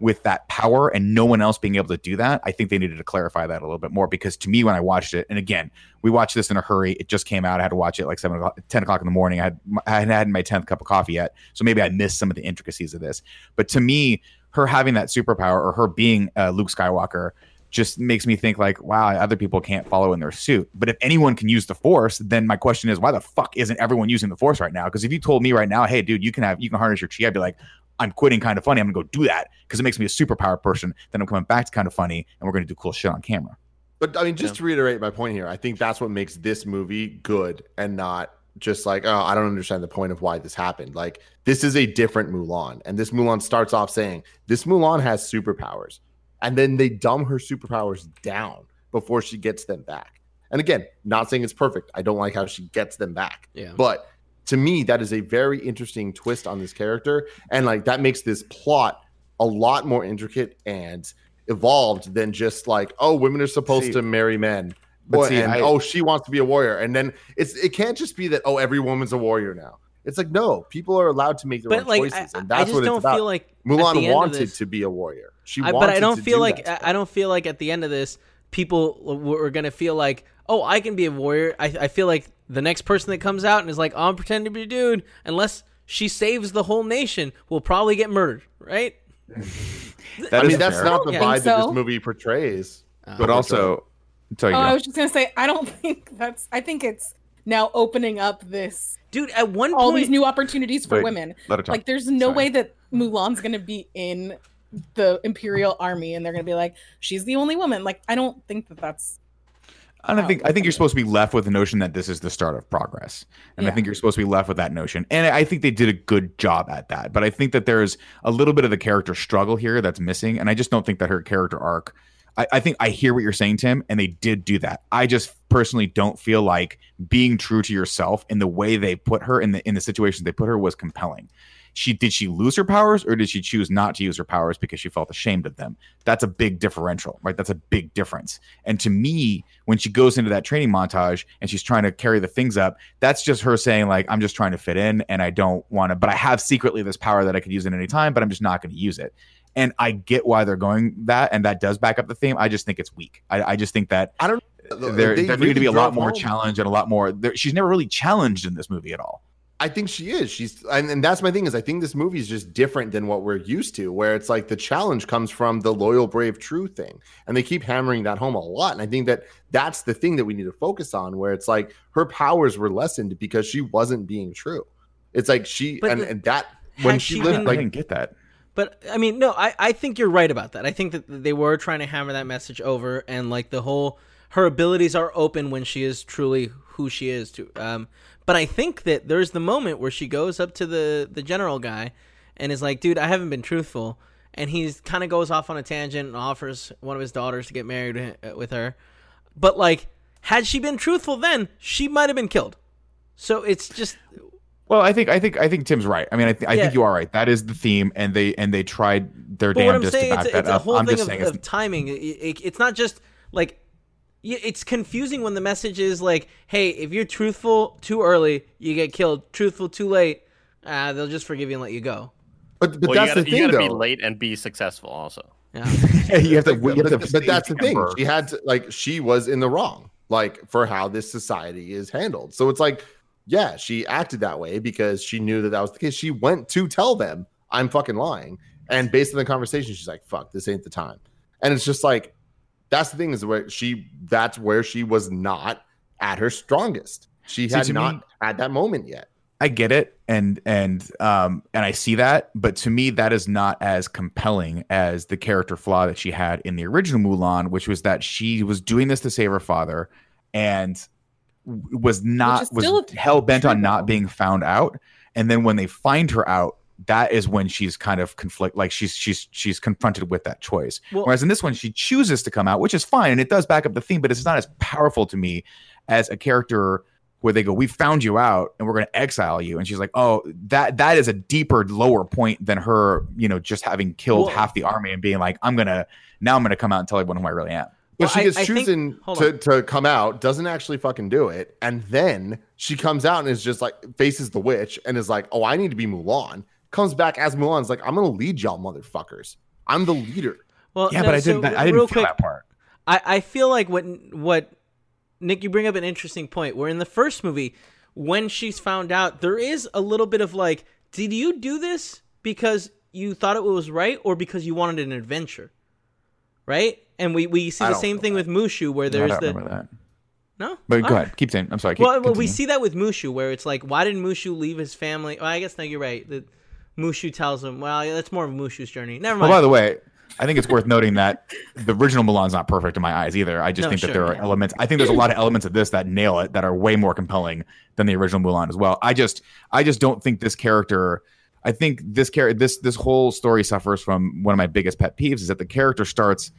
with that power and no one else being able to do that i think they needed to clarify that a little bit more. Because to me when i watched it and again we watched this in a hurry. It just came out. I had to watch it like 7 o'clock 10 o'clock in the morning. I had i hadn't had my 10th cup of coffee yet. So maybe i missed some of the intricacies of this. But to me her having that superpower or her being uh, luke skywalker just makes me think like, wow, other people can't follow in their suit. But if anyone can use the force, then my question is, why the fuck isn't everyone using the force right now? Because if you told me right now, hey, dude, you can have you can harness your chi, I'd be like, I'm quitting kind of funny. I'm gonna go do that because it makes me a superpower person. Then I'm coming back to kind of funny, and we're gonna do cool shit on camera. But I mean, just Yeah. to reiterate my point here, I think that's what makes this movie good and not just like, oh, I don't understand the point of why this happened. Like, this is a different Mulan. And this Mulan starts off saying, this Mulan has superpowers. And then they dumb her superpowers down before she gets them back. And again, not saying it's perfect. I don't like how she gets them back. Yeah. But to me, that is a very interesting twist on this character. And like that makes this plot a lot more intricate and evolved than just like, oh, women are supposed See- to marry men. but see, and I- oh, she wants to be a warrior. And then it's it can't just be that, oh, every woman's a warrior now. It's like, no, people are allowed to make their but own like choices. I, and I that's just what it's don't about. feel like Mulan wanted this- to be a warrior. She I, but I don't to feel do like I, don't feel like at the end of this, people w- are gonna feel like, oh, I can be a warrior. I, I feel like the next person that comes out and is like, oh, I'm pretending to be a dude, unless she saves the whole nation, will probably get murdered, right? [LAUGHS] That I mean, that's fair. not the vibe Think that this movie portrays. Uh, But also, Oh, I was just gonna say, I don't [LAUGHS] think that's. I think it's now opening up this dude, at one all point, these new opportunities for Wait, women. let her talk. Like, there's no Sorry. way that Mulan's gonna be in the Imperial Army, and they're gonna be like, she's the only woman. Like, I don't think that that's. I don't Oh, think I think you're supposed to be left with the notion that this is the start of progress, and I think you're supposed to be left with that notion. And I think they did a good job at that. But I think that there's a little bit of the character struggle here that's missing, and I just don't think that her character arc. I, I think I hear what you're saying, Tim, and they did do that. I just personally don't feel like being true to yourself in the way they put her in the in the situations they put her was compelling. She did she lose her powers or did she choose not to use her powers because she felt ashamed of them? That's a big differential, right? That's a big difference. And to me, when she goes into that training montage and she's trying to carry the things up, that's just her saying, like, I'm just trying to fit in and I don't want to, but I have secretly this power that I could use at any time, but I'm just not going to use it. And I get why they're going that, and that does back up the theme. I just think it's weak. I, I just think that there, They there needed to be a lot more home. challenge and a lot more. There, she's never really challenged in this movie at all. I think she is. She's and, and that's my thing is I think this movie is just different than what we're used to, where it's like the challenge comes from the loyal, brave, true thing, and they keep hammering that home a lot. And I think that that's the thing that we need to focus on, where it's like her powers were lessened because she wasn't being true. It's like she and, the- and that when she she lived been- I didn't get that. But I mean, no, I, I think you're right about that. I think that they were trying to hammer that message over, and like the whole her abilities are open when she is truly who she is. To um, but I think that there's the moment where she goes up to the the general guy and is like, "Dude, I haven't been truthful," and he's kind of goes off on a tangent and offers one of his daughters to get married with her. But like, had she been truthful then, she might have been killed. So it's just Well, I think I think I think Tim's right. I mean, I, th- I Yeah. think you are right. That is the theme, and they and they tried their But damnedest to back it's, that it's up. I'm just of, saying of it's timing. It, it- it's not just like it's confusing when the message is like, "Hey, if you're truthful too early, you get killed. Truthful too late, uh, they'll just forgive you and let you go." But but well, that's you gotta, the you thing, gotta be late and be successful also. Yeah. [LAUGHS] you have to. but, You have to but- but that's the thing. She had to like she was in the wrong, like for how this society is handled. So it's like, yeah, she acted that way because she knew that that was the case. She went to tell them, "I'm fucking lying," and based on the conversation, she's like, "Fuck, this ain't the time." And it's just like, that's the thing is where she. That's where she was not at her strongest. She See, had not me- had that moment yet. I get it, and and um and I see that, but to me, that is not as compelling as the character flaw that she had in the original Mulan, which was that she was doing this to save her father, and was not was hell bent on not being found out. And then when they find her out, that is when she's kind of conflict, like she's she's she's confronted with that choice. Well- Whereas in this one, she chooses to come out, which is fine, and it does back up the theme, but it's not as powerful to me as a character where they go, "We found you out, and we're going to exile you," and she's like, "Oh, that that is a deeper, lower point than her, you know, just having killed Well- half the army and being like, I'm gonna now I'm gonna come out and tell everyone who I really am." But Well, she I- gets I think- to, to come out, doesn't actually fucking do it, and then she comes out and is just like faces the witch and is like, "Oh, I need to be Mulan." Comes back as Mulan's like, "I'm gonna lead y'all, motherfuckers. I'm the leader." Well, Yeah, no, but I didn't. I didn't feel quick, that part. I, I feel like what what Nick, you bring up an interesting point. Where in the first movie, when she's found out, there is a little bit of like, did you do this because you thought it was right, or because you wanted an adventure, right? And we, we see I the same feel thing with Mushu, where I there's don't the remember that. no. But go All ahead, keep saying. I'm sorry. Keep, well, well, we see that with Mushu, where it's like, why did Mushu leave his family? Well, I guess no, you're right. That Mushu tells him, well, that's more of Mushu's journey. Never oh, mind. Well, by the way, I think it's worth noting that the original Mulan's not perfect in my eyes either. I just No, think that there are yeah. elements. I think there's a lot of elements of this that nail it that are way more compelling than the original Mulan as well. I just, I just don't think this character. I think this character, this this whole story suffers from one of my biggest pet peeves is that the character starts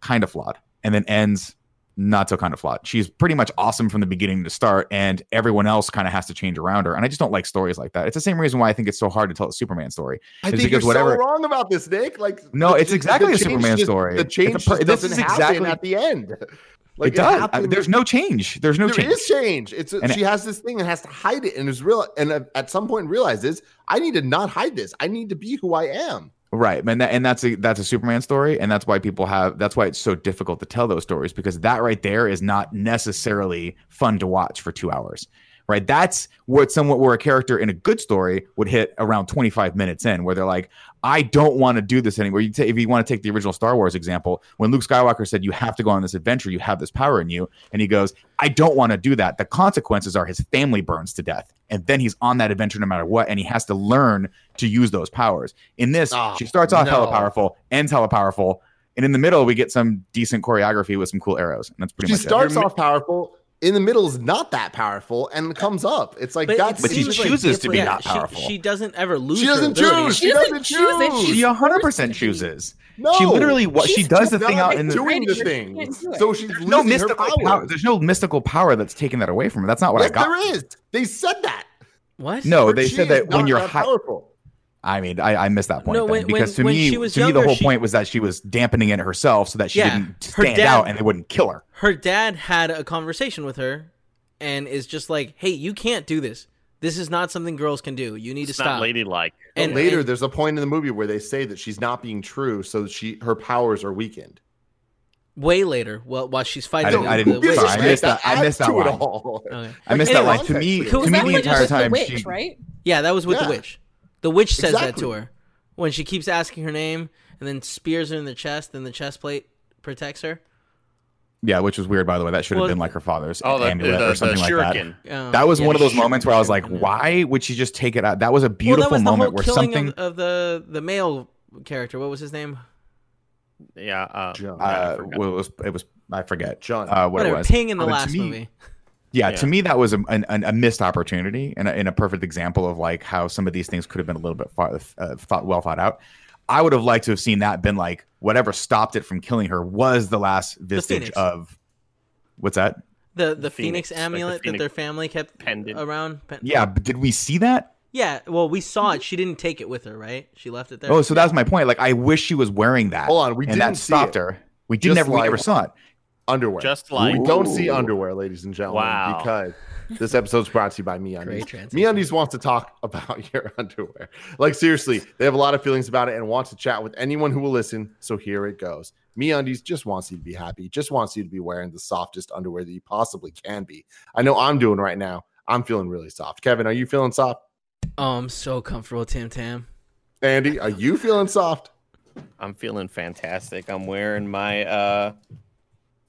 kind of flawed and then ends not so kind of flawed. She's pretty much awesome from the beginning to start, and everyone else kind of has to change around her. And I just don't like stories like that. It's the same reason why I think it's so hard to tell a Superman story. I think you're whatever- so wrong about this, Nick. Like, No, it's exactly the a Superman just- story. The a change per- just this doesn't is happen at the end. Like it does. I- there's no change. There's no There change. is change. It's And she has this thing and has to hide it, and is real. And at some point realizes I need to not hide this. I need to be who I am. Right, and that, and that's a that's a Superman story, and that's why people have that's why it's so difficult to tell those stories because that right there is not necessarily fun to watch for two hours. Right, that's what somewhat where a character in a good story would hit around 25 minutes in, where they're like, I don't want to do this anymore. You ta- if you want to take the original Star Wars example, when Luke Skywalker said, "You have to go on this adventure. You have this power in you," and he goes, "I don't want to do that." The consequences are his family burns to death, and then he's on that adventure no matter what, and he has to learn to use those powers. In this, Oh, she starts off hella powerful, ends hella powerful, and in the middle we get some decent choreography with some cool arrows, and that's pretty much. She starts it. off powerful. In the middle is not that powerful and comes up. It's like But, that's it But she seems like chooses to be different- not she- powerful. She, doesn't ever lose. She doesn't abilities. choose. She doesn't choose. She 100 percent forced to be. chooses. no. She literally what she does the thing out in the doing the thing. can't it. So she's no losing her mystical power. power. There's no mystical power that's taking that away from her. That's not what yes, I got. there is. They said that. What? No, But they said that when you're that high. powerful. I mean, I, I missed that point No, when- because when- to when me, she was to me, the whole she- point was that she was dampening it herself so that she Yeah, didn't stand dad- out and they wouldn't kill her. Her dad had a conversation with her and is just like, "Hey, you can't do this. This is not something girls can do. You need It's to not stop." ladylike. And And later, and- there's a point in the movie where they say that she's not being true, so she her powers are weakened. way later, well, while she's I fighting, didn't- I didn't- the sorry, I missed that- I missed that to it line. Okay. I missed Like, that line. To me, to me, the entire just the time witch, she, right? Yeah, that was with Yeah. the witch. The witch says that to her when she keeps asking her name and then spears her in the chest, and the chest plate protects her. Yeah, which was weird by the way. That should have Well, been like her father's Oh, the, the, amulet the, or the something like that. Um, That was yeah, one of those she- moments where I was like, "Why would she just take it out?" That was a beautiful that was the moment where killing something. of, of the the male character. What was his name? Yeah. Uh, John. Uh, well, it was it was I forget John. uh, what Whatever. it was. Ping in the to last me- movie. Yeah, Yeah. to me that was a, an, an- a missed opportunity and a, and a perfect example of like how some of these things could have been a little bit far, uh, thought well thought out. I would have liked to have seen that been like whatever stopped it from killing her was the last vestige Phoenix. of what's that? The the Phoenix, Phoenix, like the amulet that their family kept pendant. around. Pen- Yeah, but did we see that? Yeah. Well, we saw it. She didn't take it with her, right? She left it there. Oh, so that's my point. Like I wish she was wearing that. Hold on, we and didn't that see stopped it. her. We Just did never we like- never saw it. underwear. Just like we don't see underwear, ladies and gentlemen, Wow. because this episode's brought to you by MeUndies. Great transition. MeUndies wants to talk about [LAUGHS] your underwear. Like seriously, they have a lot of feelings about it and want to chat with anyone who will listen. So here it goes. Me MeUndies just wants you to be happy. Just wants you to be wearing the softest underwear that you possibly can be. I know I'm doing right now. I'm feeling really soft. Kevin, are you feeling soft? Oh, I'm so comfortable, Tim Tam. Andy, are you feeling soft? I'm feeling fantastic. I'm wearing my uh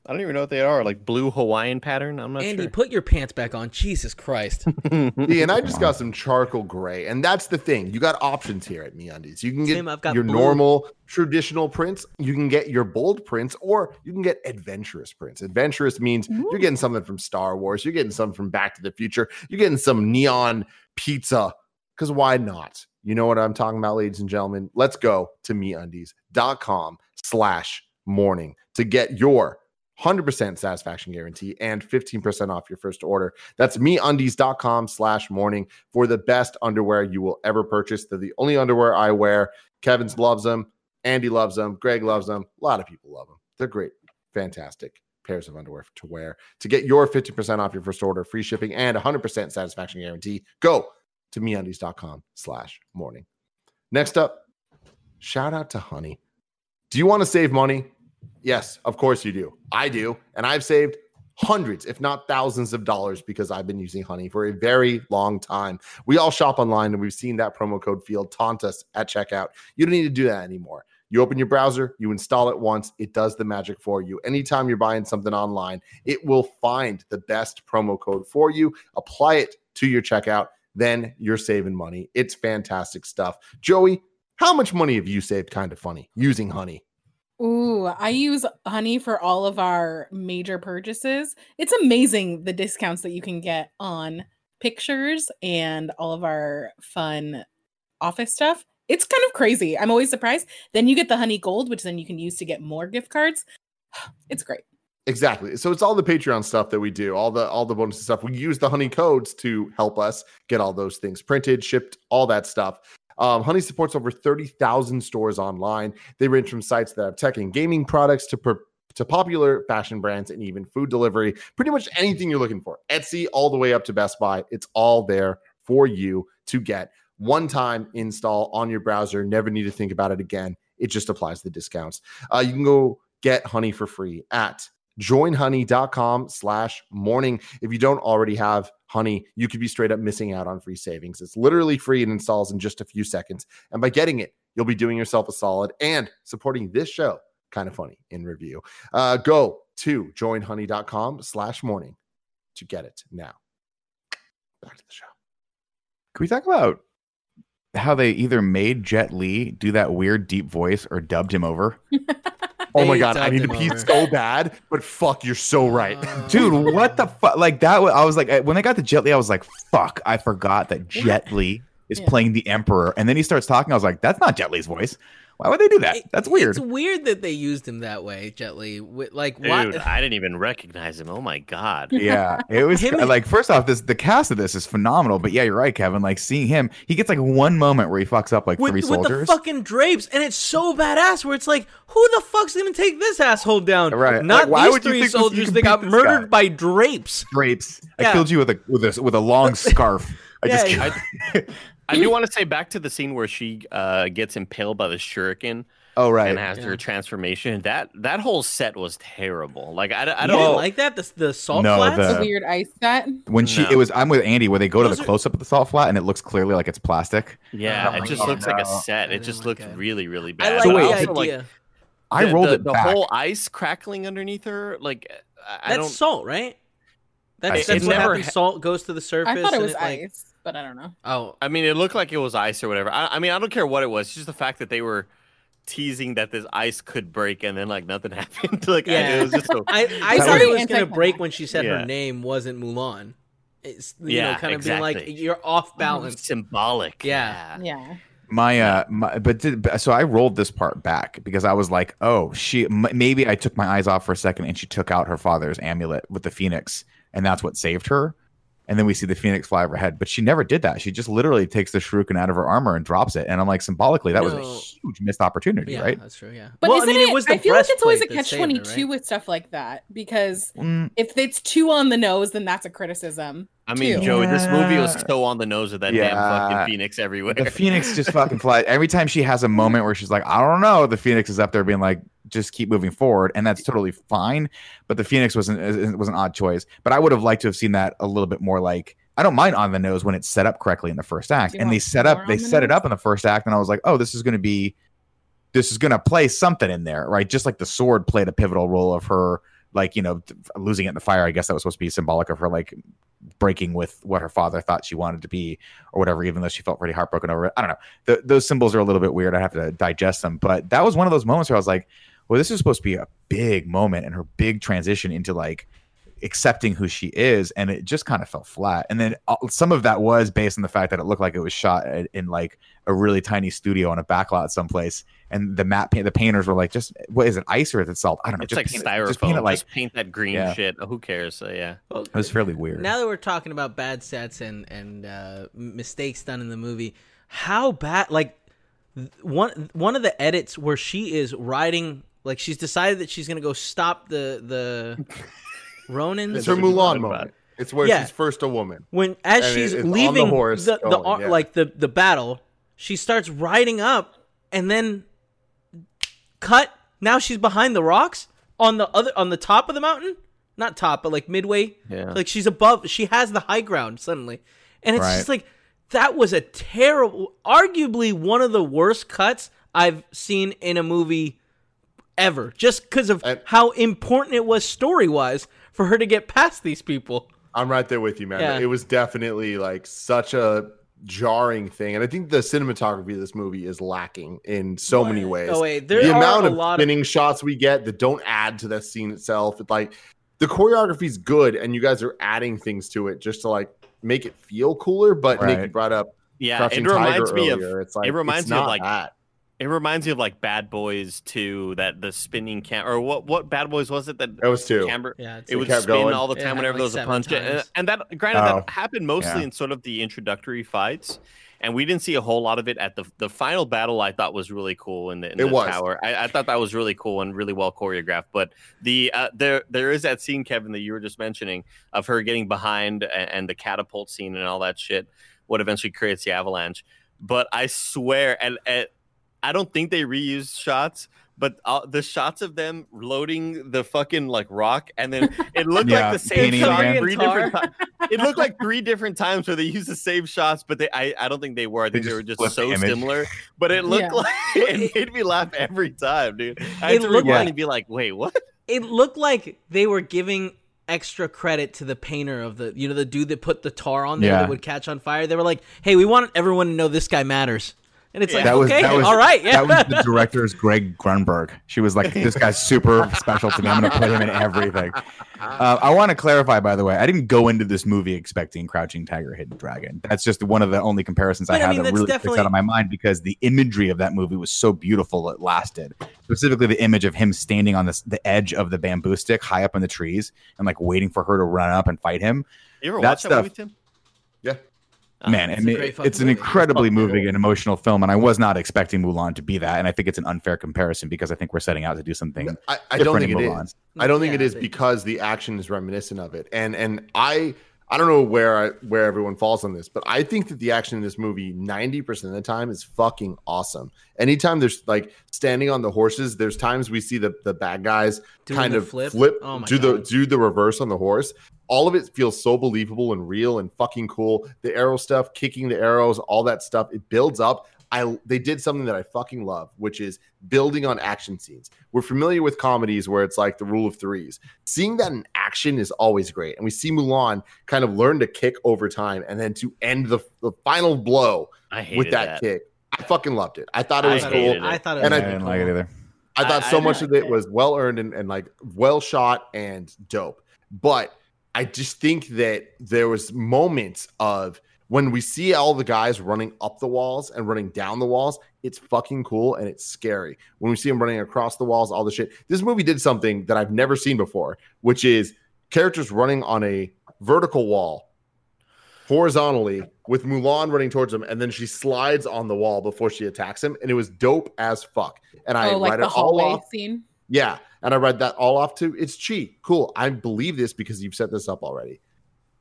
I don't even know what they are, like blue Hawaiian pattern. I'm not sure. Andy, sure. put your pants back on. Jesus Christ. [LAUGHS] Yeah, and I just got some charcoal gray, and that's the thing. You got options here at MeUndies. You can get Tim, I've got your blue. normal traditional prints. You can get your bold prints, or you can get adventurous prints. Adventurous means you're getting something from Star Wars. You're getting something from Back to the Future. You're getting some neon pizza. Because why not? You know what I'm talking about, ladies and gentlemen. Let's go to MeUndies.com slash morning to get your 100% satisfaction guarantee and 15% off your first order. That's meundies.com slash morning for the best underwear you will ever purchase. They're the only underwear I wear. Kevin's loves them. Andy loves them. Greg loves them. A lot of people love them. They're great. Fantastic pairs of underwear to wear. To get your 50% off your first order, free shipping, and 100% satisfaction guarantee, go to meundies.com slash morning. Next up, shout out to Honey. Do you want to save money? Yes, of course you do. I do. And I've saved hundreds, if not thousands of dollars because I've been using Honey for a very long time. We all shop online and we've seen that promo code field taunt us at checkout. You don't need to do that anymore. You open your browser, you install it once, it does the magic for you. Anytime you're buying something online, it will find the best promo code for you, apply it to your checkout, then you're saving money. It's fantastic stuff. Joey, how much money have you saved kind of funny using Honey? Ooh, I use honey for all of our major purchases. It's amazing the discounts that you can get on pictures and all of our fun office stuff. It's kind of crazy. I'm always surprised. Then you get the honey gold, which then you can use to get more gift cards. [SIGHS] It's great. Exactly. So it's all the Patreon stuff that we do, all the all the bonus stuff. We use the honey codes to help us get all those things printed, shipped, all that stuff. Um, honey supports over 30,000 stores online. They range from sites that have tech and gaming products to per- to popular fashion brands and even food delivery. Pretty much anything you're looking for. Etsy all the way up to Best Buy. It's all there for you to get. One time install on your browser. Never need to think about it again. It just applies the discounts. Uh, you can go get honey for free at joinhoney.com slash morning if you don't already have honey you could be straight up missing out on free savings. It's literally free and installs in just a few seconds. And by getting it you'll be doing yourself a solid and supporting this show. Kind of funny in review. Uh, go to joinhoney.com slash morning to get it now. Back to the show. Can we talk about how they either made Jet Li do that weird deep voice or dubbed him over? [LAUGHS] oh my god i need to pee over. so bad but fuck you're so right Uh, Dude, what the fuck? Like that? I was like, when I got to Jet Li, I was like, fuck, I forgot that Jet Li is Yeah. playing the Emperor. And then he starts talking. I was like, that's not Jet Li's voice. Why would they do that? That's weird. It's weird that they used him that way, Jet Li. Wi- Like, Dude, why? I didn't even recognize him. Oh my god. [LAUGHS] Yeah, it was Him like first off, this the cast of this is phenomenal. But yeah, you're right, Kevin. Like seeing him, he gets like one moment where he fucks up like with, three with the soldiers. fucking drapes, and it's so badass. Where it's like, who the fuck's gonna take this asshole down? Right. Not Like, why these would you three think this- you soldiers. can They got murdered guy? by drapes. drapes. I killed you with a with a with a long [LAUGHS] scarf. I just Yeah, killed- I [LAUGHS] do want to say back to the scene where she uh, gets impaled by the shuriken oh right. and has Yeah. her transformation. That that whole set was terrible. Like I, I don't didn't like that. The, the salt No, flats. the- The weird ice set. when she No. it was I'm with Andy where they go to the are- close up of the salt flat and it looks clearly like it's plastic. yeah, Oh it just God. looks like a set. It didn't just like looked it. really really I bad. like So wait, the also, like, idea. I rolled the, it the back. whole ice crackling underneath her. Like I- I that's don't. salt, right? That's, that's what never happens. ha- Salt goes to the surface. I thought it and was like, ice, but I don't know. Oh, I mean, it looked like it was ice or whatever. I, I mean, I don't care what it was. It's just the fact that they were teasing that this ice could break, and then like nothing [LAUGHS] happened. [LAUGHS] like, Yeah. it was just so. I, I thought was it was gonna break when she said Yeah. her name wasn't Mulan. It's you Yeah, know, kind of being like you're off balance. symbolic. Yeah. Yeah. My uh, my, but did, so I rolled this part back because I was like, oh, she m- maybe I took my eyes off for a second and she took out her father's amulet with the phoenix, and that's what saved her. And then we see the phoenix fly overhead, but she never did that. She just literally takes the shuriken out of her armor and drops it. And I'm like, symbolically, that was a huge missed opportunity, Yeah, right? that's true. Yeah, But well, isn't I mean, it, it was the I feel like it's always a catch saved twenty her, two right? with stuff like that because Mm, if it's too on the nose, then that's a criticism. I mean, too. Joey, this movie was so on the nose with that Yeah. damn fucking phoenix everywhere. the phoenix just fucking [LAUGHS] flies every time she has a moment where she's like i don't know the phoenix is up there being like just keep moving forward and that's totally fine but the phoenix was an it was an odd choice but i would have liked to have seen that a little bit more like i don't mind on the nose when it's set up correctly in the first act and they set up they the set it up in the first act and i was like oh this is going to be this is going to play something in there right? Just like the sword played a pivotal role of her like you know losing it in the fire i guess that was supposed to be symbolic of her like breaking with what her father thought she wanted to be or whatever even though she felt pretty heartbroken over it. I don't know. The, those symbols are a little bit weird i have to digest them but that was one of those moments where i was like well this is supposed to be a big moment and her big transition into like accepting who she is and it just kind of fell flat and then uh, some of that was based on the fact that it looked like it was shot in, in like a really tiny studio on a backlot someplace and the matte paint the painters were like just what is it ice or is it salt i don't know it's just like paint it- styrofoam. just paint it like just paint that green Yeah. shit. Oh, who cares? So, yeah. Well, it was fairly weird Now that we're talking about bad sets and and uh, mistakes done in the movie, how bad? Like one one of the edits where she is riding, like she's decided that she's gonna go stop the the [LAUGHS] Ronins. It's her That's what you're Mulan moment. It's where Yeah. she's first a woman. when as And she's it- it's on the leaving horse the, the, going, ar- yeah. like the the battle, she starts riding up and then cut. Now she's behind the rocks on the other on the top of the mountain, not top, but like midway. Yeah. Like she's above. She has the high ground suddenly, and it's Right. just like that was a terrible, arguably one of the worst cuts I've seen in a movie ever. Just because of And- how important it was story wise for her to get past these people. I'm right there with you, man. Yeah. It was definitely like such a jarring thing, and I think the cinematography of this movie is lacking in so many ways. Oh wait, there the are amount a of lot spinning shots we get that don't add to the scene itself, it's like the choreography is good, and you guys are adding things to it just to like make it feel cooler. But Nick, you brought up Yeah. Crouching It reminds Tiger me of earlier. It's like reminds it's me of, like, that. It reminds me of like Bad Boys 2, that the spinning cam or what what Bad Boys was it that That was two. camera Yeah, it's it like- would kept spin going. all the time happened whenever like there was a punch. And, and that granted Oh, that happened mostly yeah. in sort of the introductory fights. And we didn't see a whole lot of it at the the final battle. I thought was really cool in the, in It the was. tower. I, I thought that was really cool and really well choreographed. But the uh, there there is that scene, Kevin, that you were just mentioning of her getting behind and, and the catapult scene and all that shit. What eventually creates the avalanche. But I swear, and, and I don't think they reused shots, but uh, the shots of them loading the fucking like rock, and then [LAUGHS] it looked Yeah, like the same shot again. three different times. It looked like three different times where they used the same shots, but they I, I don't think they were. I think they, just were just so similar. But it looked Yeah. like [LAUGHS] it made me laugh every time, dude. I It had to looked rewind like- and be like, wait, what? it looked like they were giving extra credit to the painter of the you know the dude that put the tar on there Yeah. that would catch on fire they were like hey we want everyone to know this guy matters and it's like Yeah. That was okay that was all right yeah That was the [LAUGHS] director's Greg Grunberg. She was like, "This guy's super special to me. I'm going to put him in everything." Uh, I want to clarify, by the way, I didn't go into this movie expecting Crouching Tiger, Hidden Dragon. That's just one of the only comparisons I But, I have mean, that that's really sticks out of my mind because the imagery of that movie was so beautiful. It lasted. Specifically, the image of him standing on this, the edge of the bamboo stick, high up in the trees, and like waiting for her to run up and fight him. You ever That watch that stuff- movie, Tim? Yeah. Oh, Man, it's I a mean, it's an incredibly Fucking moving and emotional film, and I was not expecting Mulan to be that. And I think it's an unfair comparison because I think we're setting out to do something. I, I don't think it in is. Mulan. I don't think it is they- because the action is reminiscent of it, and and I I don't know where I, where everyone falls on this, but I think that the action in this movie ninety percent of the time is fucking awesome. Anytime there's like standing on the horses, there's times we see the the bad guys Doing kind the of flip? flip, Oh my do the do the reverse on the horse. All of it feels so believable and real and fucking cool. The arrow stuff, kicking the arrows, all that stuff, it builds up. I they did something that I fucking love, which is building on action scenes. We're familiar with comedies where it's like the rule of threes. Seeing that in action is always great. And we see Mulan kind of learn to kick over time and then to end the, the final blow I with that, that. kick. I fucking loved it. I thought it was hated cool. it. I thought it And was I I didn't cool. like it either. I thought I- so I much of it it. was well earned and, and like well shot and dope. But I just think that there was moments of when we see all the guys running up the walls and running down the walls, it's fucking cool and it's scary. When we see them running across the walls, all the shit. This movie did something that I've never seen before, which is characters running on a vertical wall horizontally with Mulan running towards him, and then she slides on the wall before she attacks him, and it was dope as fuck. And I oh, like write the it all hallway off. scene. Yeah, and I read that all off too. It's cheap, cool. I believe this because you've set this up already.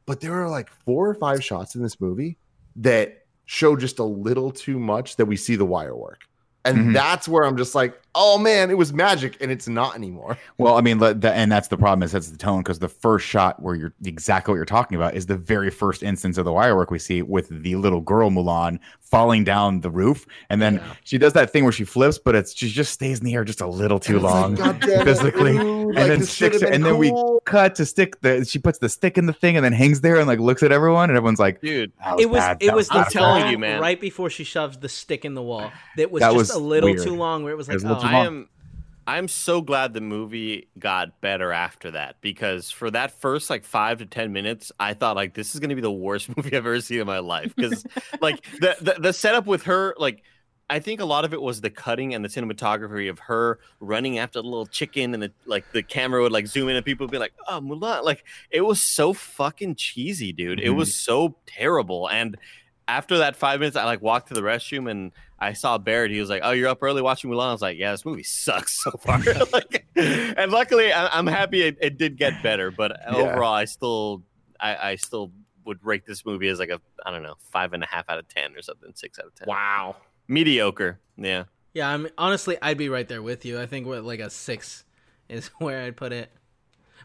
But there are like four or five shots in this movie that show just a little too much that we see the wire work. And Mhm. that's where I'm just like, oh man, it was magic, and it's not anymore. [LAUGHS] Well, I mean, le- the, and that's the problem. It sets the tone because the first shot where you're exactly what you're talking about is the very first instance of the wire work we see with the little girl Mulan falling down the roof, and then Yeah. she does that thing where she flips, but it's she just stays in the air just a little too And it's like, long. God damn it, physically, dude, and like, then sticks it, been and then we cut to stick the. She puts the stick in the thing and then hangs there and like looks at everyone, and everyone's like, dude. that it was bad. it That was the bad." I'm telling you, man. right before she shoves the stick in the wall that was That just was a little weird. too long where it was It like was oh, too I am I'm so glad the movie got better after that because for that first like five to ten minutes, I thought like this is gonna be the worst [LAUGHS] movie I've ever seen in my life. Because [LAUGHS] like the, the the setup with her, like I think a lot of it was the cutting and the cinematography of her running after the little chicken and the like the camera would like zoom in and people would be like, oh Mulan. Like it was so fucking cheesy, dude. It mm-hmm. was so terrible. And after that five minutes, I like walked to the restroom and I saw Barrett. He was like, "Oh, you're up early watching Mulan." I was like, "Yeah, this movie sucks so far." [LAUGHS] like, and luckily, I, I'm happy it, it did get better. But overall, I still, I, I still would rate this movie as like a, I don't know, five and a half out of ten or something, six out of ten. Wow. Mediocre. Yeah. yeah i mean honestly i'd be right there with you i think what like a six is [LAUGHS] where i'd put it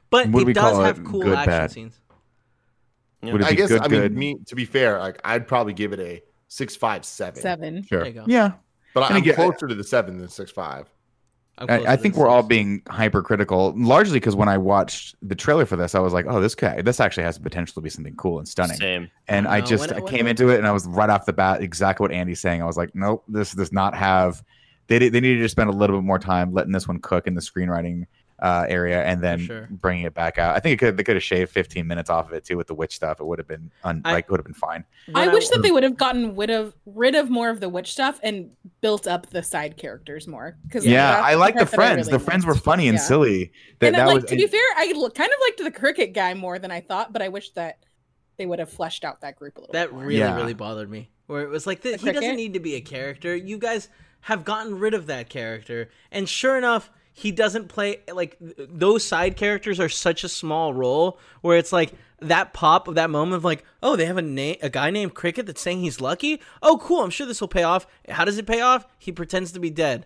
but it does have it? cool Good, action bad? scenes Yeah. Would it I guess good, I mean good? me to be fair, like I'd probably give it a six five seven. Seven. Sure. There you go. Yeah. But And I'm again- closer to the seven than six five. I'm I, I think we're all being hypercritical, largely because when I watched the trailer for this, I was like, "Oh, this guy, this actually has the potential to be something cool and stunning." Same. And I I just When- I when- came into it, and I was right off the bat exactly what Andy's saying. I was like, "Nope, this does not have." They did- they needed to spend a little bit more time letting this one cook in the screenwriting uh, area, and then sure. bringing it back out. I think it could they could have shaved 15 minutes off of it too with the witch stuff. It would have been un, I- like would have been fine. I When wish that they would have gotten rid of rid of more of the witch stuff and built up the side characters more. Because Yeah, I like the friends. the friends were funny and Yeah. silly. That, and that like was to be fair, I l- kind of liked the cricket guy more than I thought, but I wish that they would have fleshed out that group a little. That bit more. really, Yeah. really bothered me. Where it was like, th- The he doesn't need to be a character. You guys have gotten rid of that character, and sure enough, he doesn't play like those side characters are such a small role where it's like that pop of that moment of like, oh, they have a name, a guy named Cricket that's saying he's lucky. Oh, cool. I'm sure this will pay off. How does it pay off? He pretends to be dead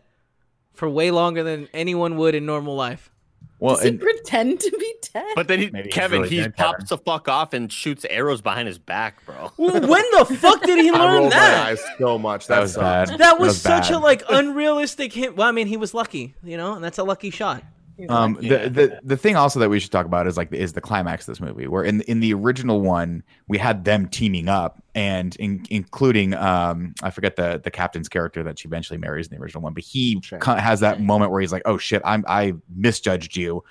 for way longer than anyone would in normal life. Well, Does he and, pretend to be dead? But then he, Kevin, really he dead, pops the fuck off and shoots arrows behind his back, bro. [LAUGHS] Well, when the fuck did he [LAUGHS] I learn rolled my that? eyes so much. that That, was sucked. bad. That was, such bad. a like unrealistic hint. Well, I mean, he was lucky, you know, and that's a lucky shot. Um, the, the the thing also that we should talk about is like is the climax of this movie, where in in the original one we had them teaming up and in, including um I forget the the captain's character that she eventually marries in the original one, but he has that moment where he's like, oh shit, I'm I misjudged you.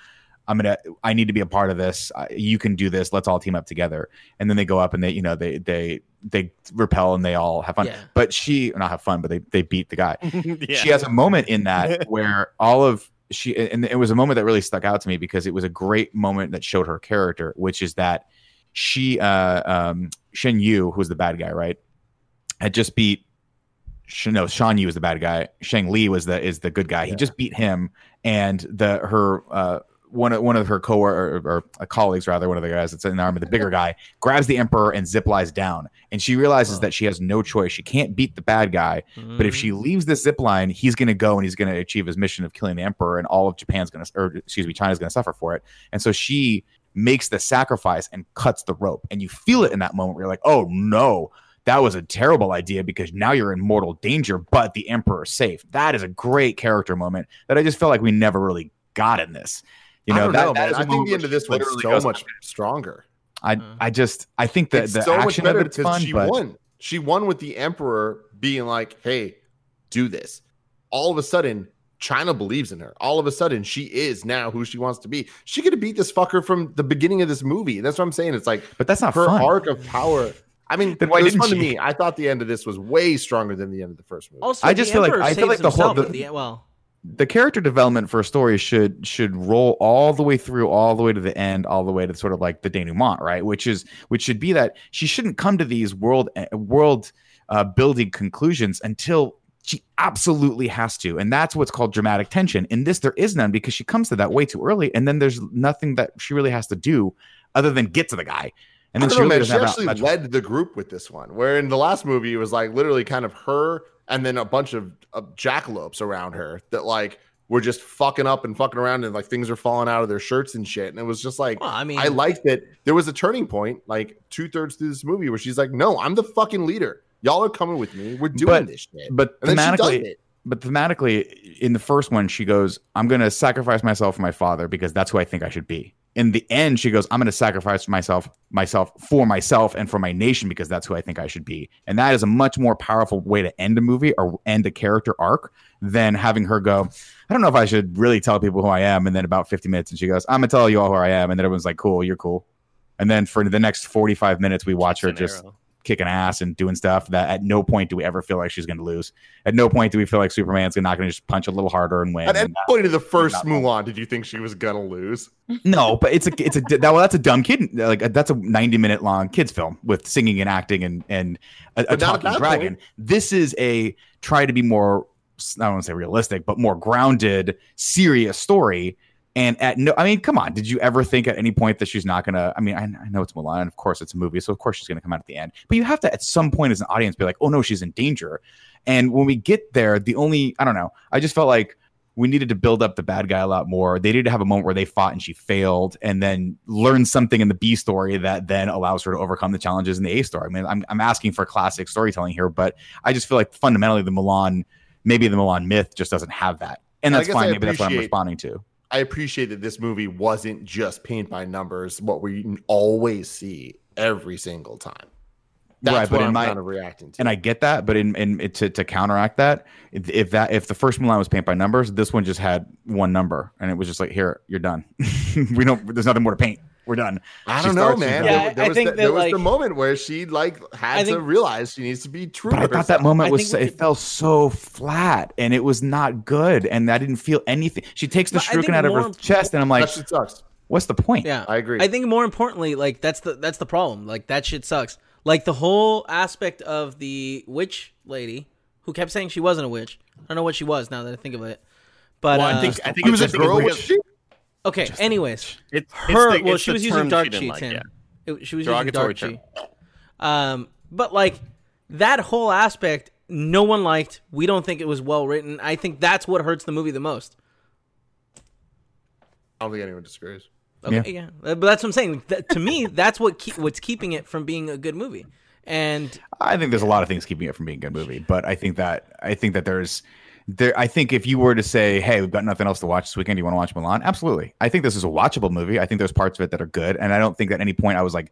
I'm gonna. I need to be a part of this. You can do this. Let's all team up together. And then they go up and they, you know, they they they repel and they all have fun. Yeah. But she not have fun, but they they beat the guy [LAUGHS] yeah. she has a moment in that [LAUGHS] where all of she and it was a moment that really stuck out to me because it was a great moment that showed her character which is that she uh um Shan Yu who's the bad guy right had just beat no Shan Yu was the bad guy Shang Li was the is the good guy he Yeah. just beat him and the her uh one of one of her co or, or uh, colleagues rather one of the guys that's in the army the bigger guy grabs the emperor and zip lies down and she realizes Oh. that she has no choice she can't beat the bad guy but if she Mm-hmm. leaves this zip line, he's going to go and he's going to achieve his mission of killing the emperor, and all of Japan's going to, or excuse me, China's going to suffer for it. And so she makes the sacrifice and cuts the rope, and you feel it in that moment where you're like, oh no. That was a terrible idea because now you're in mortal danger, but the emperor's safe. That is a great character moment that I just felt like we never really got in this. You I know, don't that, know, that man. is a I think the end of this she was so goes, much stronger. I, Uh. I just, I think that it's the so much action better of it's because fun, she but won. She won with the emperor being like, "Hey, do this. All of a sudden, China believes in her. All of a sudden, she is now who she wants to be. She could have beat this fucker from the beginning of this movie. That's what I'm saying. It's like But that's not her fun. arc of power. I mean, Then why it was didn't fun to me. I thought the end of this was way stronger than the end of the first movie. Also, I just the feel like- Emperor I feel like saves the whole- himself the- at the. Well, the character development for a story should should roll all the way through all the way to the end all the way to sort of like the denouement right? Which is which should be that she shouldn't come to these world eh, world uh, building conclusions until she absolutely has to. And that's what's called dramatic tension. In this there is none because she comes to that way too early and then there's nothing that she really has to do other than get to the guy. And then she know, really man. She actually led the group with this one, where in the last movie it was like literally kind of her and then a bunch of, of jackalopes around her that like were just fucking up and fucking around and like things are falling out of their shirts and shit. And it was just like well, I mean, I liked that there was a turning point, like two thirds through this movie, where she's like, "No, I'm the fucking leader. Y'all are coming with me. We're doing But- this shit." but and then she does thematically it. but thematically in the first one she goes i'm going to sacrifice myself for my father because that's who i think i should be in the end she goes i'm going to sacrifice myself myself for myself and for my nation because that's who i think i should be and that is a much more powerful way to end a movie or end a character arc than having her go i don't know if i should really tell people who i am and then about 50 minutes and she goes i'm going to tell you all who i am and then everyone's like cool you're cool and then for the next 45 minutes we watch her just Scenario. Kicking ass and doing stuff that at no point do we ever feel like she's going to lose. At no point do we feel like Superman's not going to just punch a little harder and win. At any uh, point in the first Mulan, did you think she was gonna lose? no, but it's a it's a that well that's a dumb kid like that's a 90 minute long kids film with singing and acting and and a, a But not at talking dragon. point. This is a try to be more I don't want to say realistic, but more grounded, serious story. And at no, I mean, come on, did you ever think at any point that she's not gonna? I mean, I, I know it's Mulan, of course it's a movie, so of course she's gonna come out at the end. But you have to at some point as an audience be like, oh no, she's in danger. And when we get there, the only I don't know, I just felt like we needed to build up the bad guy a lot more. They needed to have a moment where they fought and she failed, and then learn something in the B story that then allows her to overcome the challenges in the A story. I mean, I'm, I'm asking for classic storytelling here, but I just feel like fundamentally the Mulan, maybe the Mulan myth just doesn't have that, and that's fine. I Maybe that's what I'm responding to. I appreciate that this movie wasn't just paint by numbers, what we always see every single time. That's Right, but what in I'm my- kind of reacting to. and I get that, but in, in to, to counteract that, if, if that if the first Mulan was paint by numbers, this one just had one number, and it was just like, here, you're done. [LAUGHS] we don't. There's nothing more to paint. We're done. I don't know, man. that. There, there I was, think the, that, there was the moment where she like had I to realize she needs to be true. But I with thought that moment was so, it could- felt so flat, and it was not good, and I didn't feel anything. She takes the But shuriken out of her chest, and I'm like, that shit sucks. what's the point? yeah, I agree. I think more importantly, like that's the that's the problem. Like that shit sucks. Like the whole aspect of the witch lady who kept saying she wasn't a witch. I don't know what she was now that I think of it. But Well, uh, I think I think He was a think it's girl. because Was she? okay. Anyways, It's, her it's the, well, it's she was using dark she didn't chi, like, Tim. yeah. It- she was using Derogatory dark chi. Um, but like that whole aspect, no one liked. We don't think it was well written. I think that's what hurts the movie the most. I don't think anyone disagrees. Okay, yeah, Uh, but that's what I'm saying. That, to me, [LAUGHS] that's what keep, what's keeping it from being a good movie. And I think there's a lot of things keeping it from being a good movie, but I think that I think that there's there. I think if you were to say, "Hey, we've got nothing else to watch this weekend. Do you want to watch Mulan?" Absolutely. I think this is a watchable movie. I think there's parts of it that are good, and I don't think at any point I was like,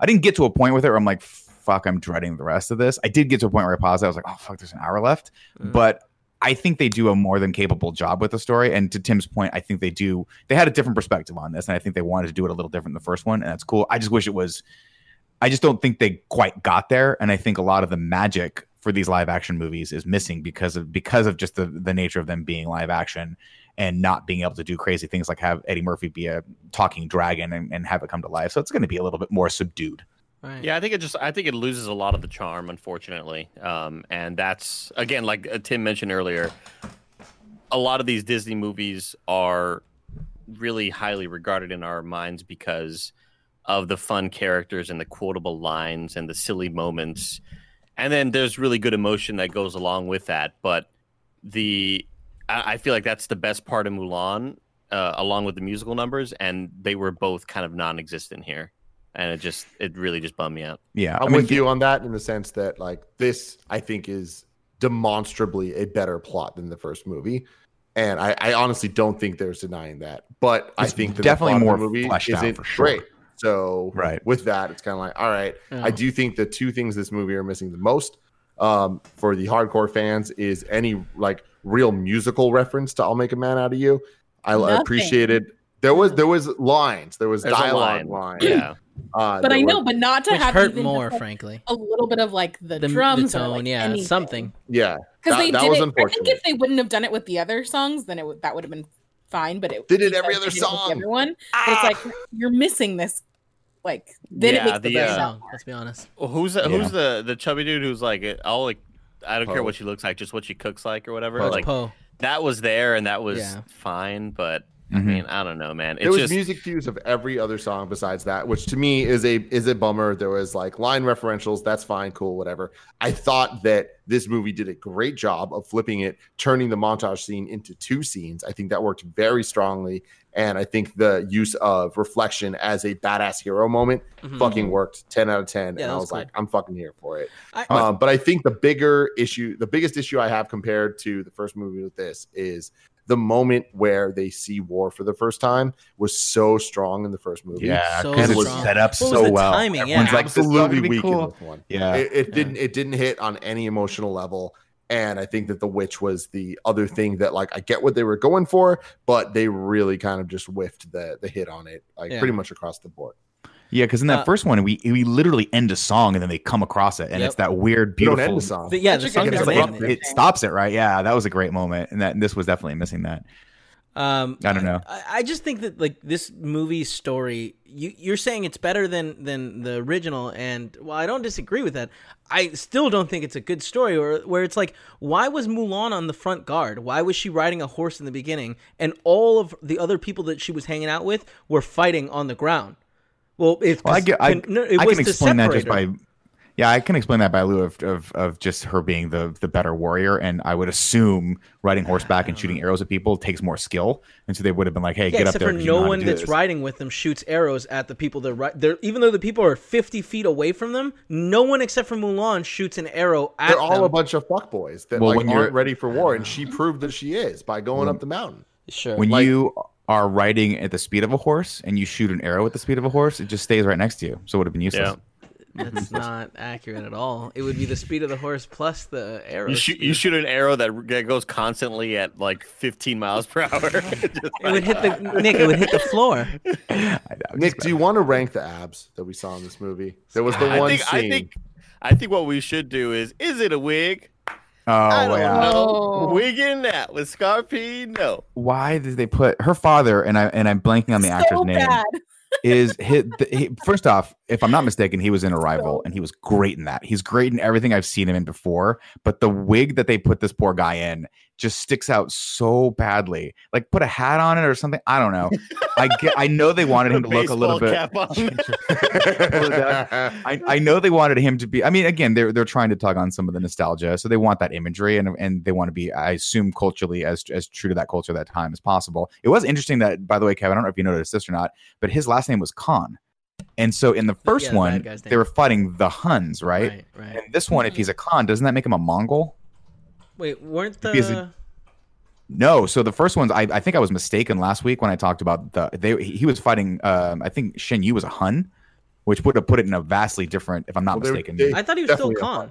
I didn't get to a point with it where I'm like, "Fuck, I'm dreading the rest of this." I did get to a point where I paused. I was like, "Oh fuck, there's an hour left," mm. but. I think they do a more than capable job with the story. And to Tim's point, I think they do. They had a different perspective on this, and I think they wanted to do it a little different than the first one, and that's cool. I just wish it was I just don't think they quite got there, and I think a lot of the magic for these live action movies is missing because of because of just the the nature of them being live action and not being able to do crazy things like have Eddie Murphy be a talking dragon and, and have it come to life. So it's going to be a little bit more subdued. right. Yeah, I think it just I think it loses a lot of the charm, unfortunately. Um, and that's again, like uh, Tim mentioned earlier, a lot of these Disney movies are really highly regarded in our minds because of the fun characters and the quotable lines and the silly moments. And then there's really good emotion that goes along with that. But the I, I feel like that's the best part of Mulan, uh, along with the musical numbers, and they were both kind of non-existent here. And it just it really just bummed me out. Yeah, I'm I mean, with you on that in the sense that like this, I think, is demonstrably a better plot than the first movie. And I, I honestly don't think there's denying that. But I think that definitely the plot more of the movie fleshed out isn't for sure. great. So Right. with that, it's kind of like, all right. Yeah. I do think the two things this movie are missing the most um, for the hardcore fans is any like real musical reference to "I'll Make a Man Out of You." I, I Nothing. appreciated there was there was lines, there was There's dialogue line. lines. Yeah. Uh, but I know, was- but not to have hurt even more, just, like, frankly. a little bit of like the, The, drums the or tone, like yeah, anything. something. yeah, because they that did was it. I think if they wouldn't have done it with the other songs, then it would that would have been fine. But it They did because every other did it with song. Everyone, but it's like you're missing this. Like then Yeah, it makes the, the, best uh, sound. Let's be honest. Well, who's the, Yeah. who's the the chubby dude who's like I'll like I don't care what she looks like, just what she cooks like or whatever. Poe. Like Poe. that was there and that was Yeah. fine, but I Mhm. mean I don't know, man. It's there was just music cues of every other song besides that, which to me is a is a bummer. There was like line referentials. That's fine, cool, whatever. I thought that this movie did a great job of flipping it, turning the montage scene into two scenes. I think that worked very strongly, and I think the use of reflection as a badass hero moment Mhm. fucking worked. Ten out of ten, Yeah, and I was was cool. like, I'm fucking here for it. I- Um, but I think the bigger issue, the biggest issue I have compared to the first movie with this is the moment where they see war for the first time was so strong in the first movie. Yeah, So because it was strong. set up What was so the well. timing? Yeah. Everyone's like, this is all absolutely gonna be weak in this one. Yeah. It, it didn't it didn't hit on any emotional level. And I think that the witch was the other thing that like I get what they were going for, but they really kind of just whiffed the the hit on it, like Yeah. pretty much across the board. Yeah, because in that Uh, first one, we we literally end a song and then they come across it, and Yep. it's that weird, beautiful. end the song. The- yeah, the song good It's like, it, it stops it right. Yeah, that was a great moment, and that and this was definitely missing that. Um, I don't know. I, I just think that like this movie's story, you you're saying it's better than than the original, and well, I don't disagree with that. I still don't think it's a good story, or where it's like, why was Mulan on the front guard? Why was she riding a horse in the beginning, and all of the other people that she was hanging out with were fighting on the ground? Well, it's Well, I get, I, no, it I was can explain that just by, yeah, I can explain that by lieu of, of of just her being the the better warrior, and I would assume riding horseback and shooting arrows at people takes more skill, and so they would have been like, hey, Yeah, get up except there. for 'cause you know no how to one that's this. riding with them shoots arrows at the people that ri- they're even though the people are 50 feet away from them no one except for Mulan shoots an arrow at They're all them. a bunch of fuckboys that Well, like when you're- aren't ready for war, and she proved that she is by going up the mountain. Sure. When like- you are riding at the speed of a horse and you shoot an arrow at the speed of a horse, it just stays right next to you. So it would have been useless. Yeah. That's [LAUGHS] not accurate at all. It would be the speed of the horse plus the arrow. You shoot you shoot an arrow that that goes constantly at like 15 miles per hour. [LAUGHS] Just It would hit the Nick. It would hit the floor. [LAUGHS] Nick, do you want to rank the abs that we saw in this movie? There was the I one think scene. I think I think what we should do is is it a wig? Oh, I don't yeah. know. Oh. Wigging that with Scarpino. Why did they put her father and I and I'm blanking on the actor's so name is hit the, he, first off if I'm not [LAUGHS] mistaken he was in Arrival and he was great in that he's great in everything I've seen him in before but the wig that they put this poor guy in just sticks out so badly like put a hat on it or something I don't know I get I know they wanted him to look a little bit Baseball cap on. [LAUGHS] I, I know they wanted him to be. I mean, again, they're they're trying to tug on some of the nostalgia, so they want that imagery, and and they want to be, I assume, culturally as as true to that culture that time as possible. It was interesting that, by the way, Kevin, I don't know if you noticed this or not, but his last name was Khan, and so in the first Yeah, the one, bad guy's they name. were fighting the Huns, right? Right. Right. And this one, if he's a Khan, doesn't that make him a Mongol? Wait, weren't Because the it- No. So the first ones, I, I think I was mistaken last week when I talked about the they he was fighting. Um, I think Shan Yu was a Hun, which would have put it in a vastly different, if I'm not Well, mistaken. they- I thought he was still Khan.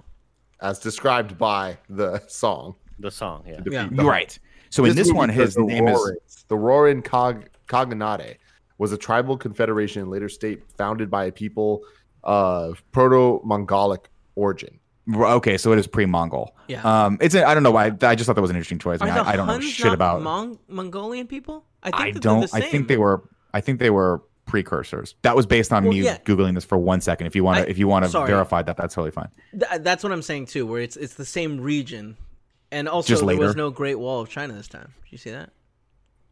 as described by the song. the song, yeah. Yeah. the right. So in this one, his the name is the Rouran Cog- Khaganate was a tribal confederation in later state founded by a people of proto-Mongolic origin. okay. So it is pre-Mongol. Yeah. Um, it's a, I don't know why. I just thought that was an interesting choice. I, mean, I, I don't know shit about. Mong- Mongolian people? I think I that don't. They're I think they were. I think they were precursors. That was based on Well, me yeah. googling this for one second. If you want to, if you want to verify that, that's totally fine. Th- that's what I'm saying too. Where it's it's the same region, and also Just there was no Great Wall of China this time. Did you see that?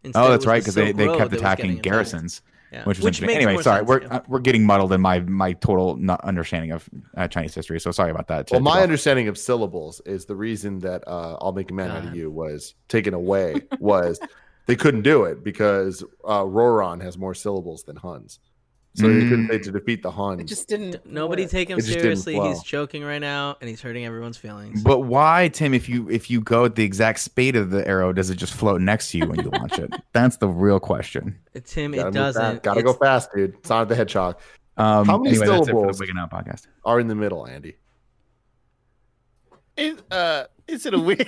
Oh, Instead, it that's was right the because they, they kept attacking garrisons, Yeah. which was Which interesting. makes Anyway, more sorry, sense, we're yeah. uh, we're getting muddled in my my total not understanding of uh, Chinese history. So sorry about that. Well, my understanding of syllables is the reason that uh, "I'll make a man out of you" was taken away was they couldn't do it because uh, Rouran has more syllables than Huns, so they couldn't say to defeat the Huns. It just didn't. Nobody work. take him It seriously. He's choking right now, and he's hurting everyone's feelings. But why, Tim? If you if you go at the exact speed of the arrow, does it just float next to you when you launch it? [LAUGHS] That's the real question. Uh, Tim, it doesn't. Gotta go fast, dude. Sonic the Hedgehog Um, How many anyway, that's it for syllables? the Wigan Out podcast. are in the middle, Andy. Is, uh, is it a wig?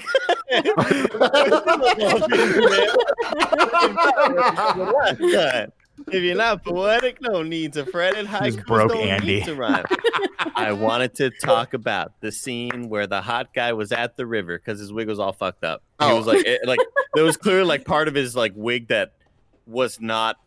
If you're not poetic, no need to fret it. Just Haikus broke don't need Andy. to rhyme. [LAUGHS] I wanted to talk about the scene where the hot guy was at the river because his wig was all fucked up. He Oh. was like, it, like [LAUGHS] there was clearly like part of his like wig that was not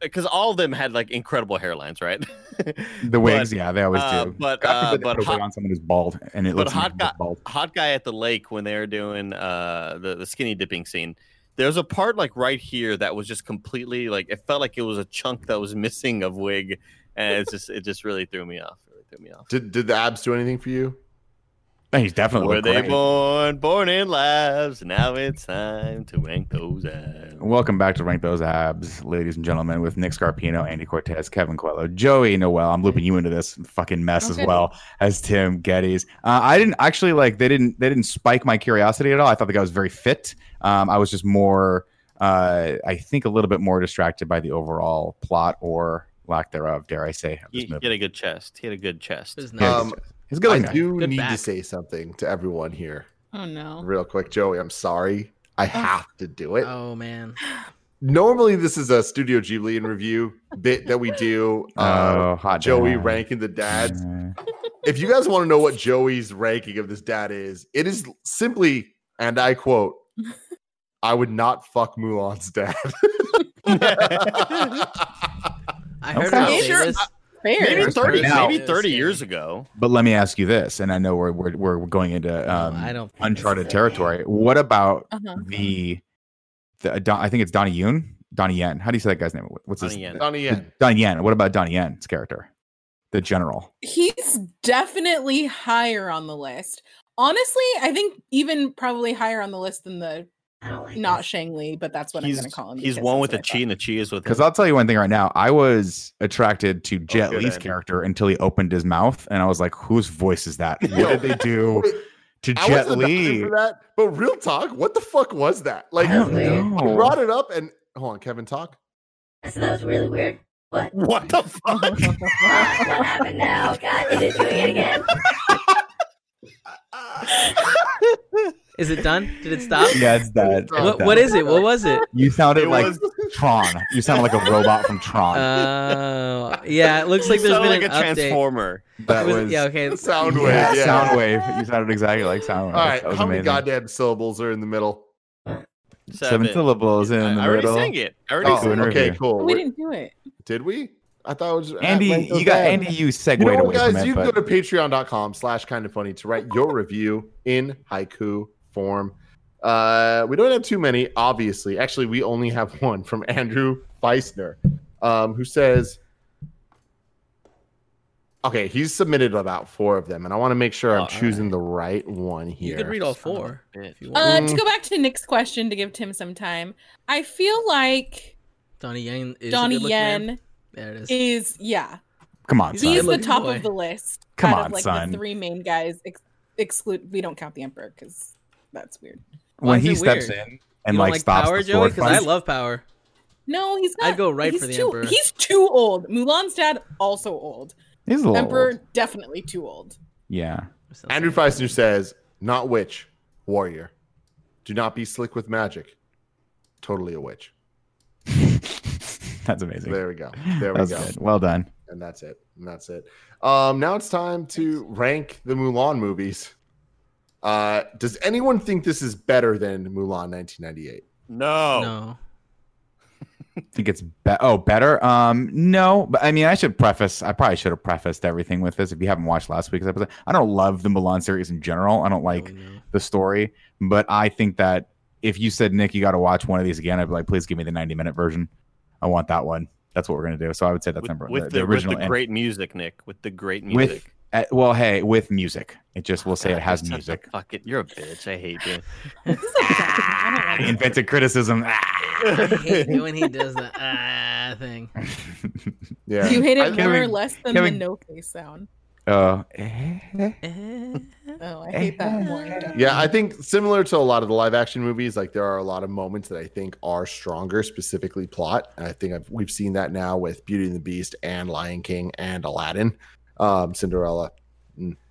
because all of them had like incredible hairlines, right? [LAUGHS] The wigs, yeah, they always uh, do. but, God uh, but put a wig hot- on someone who's bald, and it but looks hot like guy- bald. hot guy at the lake when they were doing uh the, the skinny dipping scene there's a part like right here that was just completely like it felt like it was a chunk that was [LAUGHS] missing of wig and it's just it just really threw me off really threw me off Did did the abs do anything for you? [LAUGHS] He's definitely were looked they great. born born in labs now it's time to rank those abs Welcome back to Rank Those Abs, ladies and gentlemen, with Nick Scarpino, Andy Cortez, Kevin Coelho, Joey Noelle. I'm looping you into this fucking mess as well as Tim Gettys. Uh, I didn't actually like they didn't they didn't spike my curiosity at all. I thought the guy was very fit. Um, I was just more, uh, I think, a little bit more distracted by the overall plot or lack thereof, dare I say, he, he had a good chest he had a good chest It nice. Um, He's good I looking guy. do Good need to say something to everyone here, Oh no. real quick. Joey, I'm sorry. I have to do it. oh man. Normally, this is a Studio Ghibli in review bit that we do. Uh, [LAUGHS] Oh, hot Joey dad. ranking the dads. Uh, [LAUGHS] If you guys want to know what Joey's ranking of this dad is, it is simply, and I quote, [LAUGHS] I would not fuck Mulan's dad. I heard Okay. her Sure, this. Fair. maybe 30 now- maybe 30 years ago But let me ask you this, and I know we're we're, we're going into um, I don't uncharted territory. What about Uh-huh. the the Don, I think it's Donnie Yen. Donnie Yen. How do you say that guy's name? What's his Donnie Yen. Donnie Yen. Donnie Yen. What about Donnie Yen's character, the general? He's definitely higher on the list. Honestly, I think even probably higher on the list than the not Shang Li, but that's what he's, I'm going to call him. he's one with what a I chi and a chi is with Because. I'll tell you one thing right now. I was attracted to oh, Jet good, Li's character until he opened his mouth, and I was like, "Whose voice is that? What did they do [LAUGHS] to I Jet wasn't Li?" that, but real talk, what the fuck was that? Like, I you brought it up, and hold on, Kevin, talk. So that was really weird. What? [LAUGHS] what the fuck [LAUGHS] what happened now? God, is it doing it again? Is it done? Did it stop? Yeah, it's that. What- What what is it? What was it? You sounded It like was- Tron. You sounded like a robot from Tron. Uh, yeah, it looks like You there's sound been like an a update. transformer that Was was, it- yeah, okay. Soundwave. yeah, Yeah. Soundwave. You sounded exactly like Soundwave. All right, that was how many goddamn syllables are in the middle? Seven syllables in I, the I already middle. sang it I already Oh, sang it. okay, review. cool. We We're- didn't do it. Did we? I thought it was Andy, you got Dads. Andy. You segued You know what, away guys? from You it, can go to patreon.com slash kind of funny to write your review in haiku form. Uh, we don't have too many, obviously. Actually, we only have [LAUGHS] one from Andrew Feisner, um, who says, Okay, he's submitted about four of them, and I want to make sure I'm Oh, all choosing the right one here. You could read all Son of a four bitch. if you want. Uh, to go back to Nick's question to give Tim some time, I feel like Donnie Yen is a Donnie good-looking man. Yen There it is. is, yeah, come on, He's son. he's the top boy. of the list. Come out on, of, like son. the three main guys. Ex- exclude, we don't count the Emperor because that's weird. Why when is he it steps weird? in and like, like stops power, the Joey? sword Because I love power. No, he's not. I'd go right he's for the too, Emperor. He's too old. Mulan's dad also old. He's a little Emperor old. definitely too old. Yeah. Andrew Feisner says, Not witch, warrior. Do not be slick with magic. Totally a witch. [LAUGHS] That's amazing. There we go. There we go. good. Well done. And that's it. And that's it. Um, now it's time to rank the Mulan movies. Uh, does anyone think this is better than Mulan 1998? no No. I [LAUGHS] think it's be- oh better. Um, no, but I mean, I should preface. I probably should have prefaced everything with this. If you haven't watched last week's episode, I don't love the Mulan series in general. I don't like No, no. the story, but I think that if you said Nick, you got to watch one of these again, I'd be like, please give me the ninety minute version. I want that one. That's what we're gonna do. So I would say that's with, number with the, the, the original. with the and- great music nick with the great With- music uh, well, hey, with music, it just will say God, it has music. Fuck such a music. fucking you're a bitch i hate you [LAUGHS] This is like I don't I like invented criticism. I hate when he does the ah thing. [LAUGHS] Yeah. Do you hate it I- more Kevin- or less than Kevin- the no face sound? uh, Eh. Oh, I hate that more. Yeah, I think similar to a lot of the live action movies, like there are a lot of moments that I think are stronger, specifically plot. And I think I've, we've seen that now with Beauty and the Beast and Lion King and Aladdin, um, Cinderella.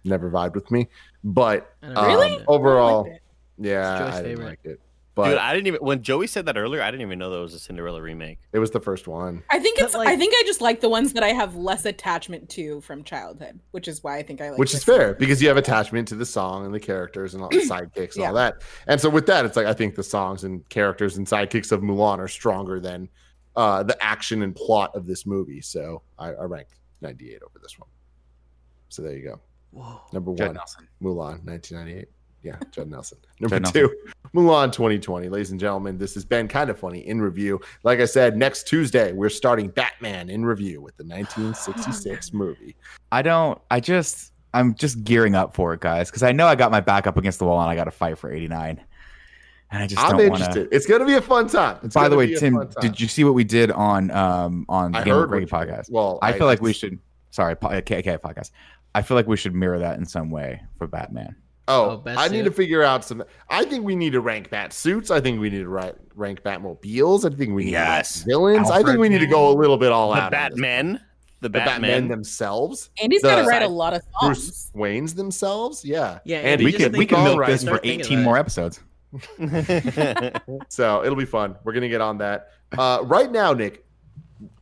never vibed with me. But I um, Really? overall, I yeah, I didn't favorite. like it. But Dude, I didn't even when Joey said that earlier. I didn't even know that was a Cinderella remake. it was the first one. I think it's. like- I think I just like the ones that I have less attachment to from childhood, which is why I think I like. which is this fair because you have attachment to the song and the characters and all the [CLEARS THROAT] sidekicks and all that. And so with that, it's like I think the songs and characters and sidekicks of Mulan are stronger than uh, the action and plot of this movie. So I, I rank 98 over this one. So there you go. Whoa. Number Judd one, Nelson. Mulan, 1998. Yeah, [LAUGHS] Judd Nelson. Number Judd two, Mulan 2020. Ladies and gentlemen, this has been kind of funny in review. Like I said, next Tuesday, we're starting Batman in review with the 1966 [GASPS] movie. I don't. I just. I'm just gearing up for it, guys, because I know I got my back up against the wall and I got to fight for 89. And I just I'm don't want interested. to. It's going to be a fun time. It's By the way, Tim, did you see what we did on um on I Game of heard Grady what you did. podcast? Well, I feel like we should. Sorry, po- KK podcast. I feel like we should mirror that in some way for Batman. Oh, Oh, best I need to figure out some. I think we need to rank bat suits. I think we need to rank rank Batmobiles. I think we need Yes. to rank villains. I think we need to go a little bit all The out. on this. Batmen, the the Batmen Batman. themselves, Andy's the got to write a lot of Bruce. Wayne's themselves. Yeah, Yeah, and Andy, we can we can all milk this for 18 more episodes. [LAUGHS] So it'll be fun. We're gonna get on that uh, right now, Nick.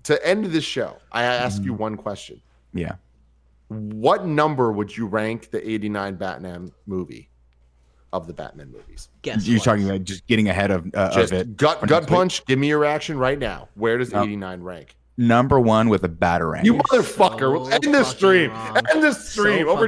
To end this show, I ask you one question: Yeah. What number would you rank the '89 Batman movie of the Batman movies? Guess You're what? talking about just getting ahead of, uh, Just of it. gut gut next week. punch. Give me your reaction right now. Where does No. 89 rank? Number one with a batarang. You motherfucker! so End this stream. wrong. End this So stream. Over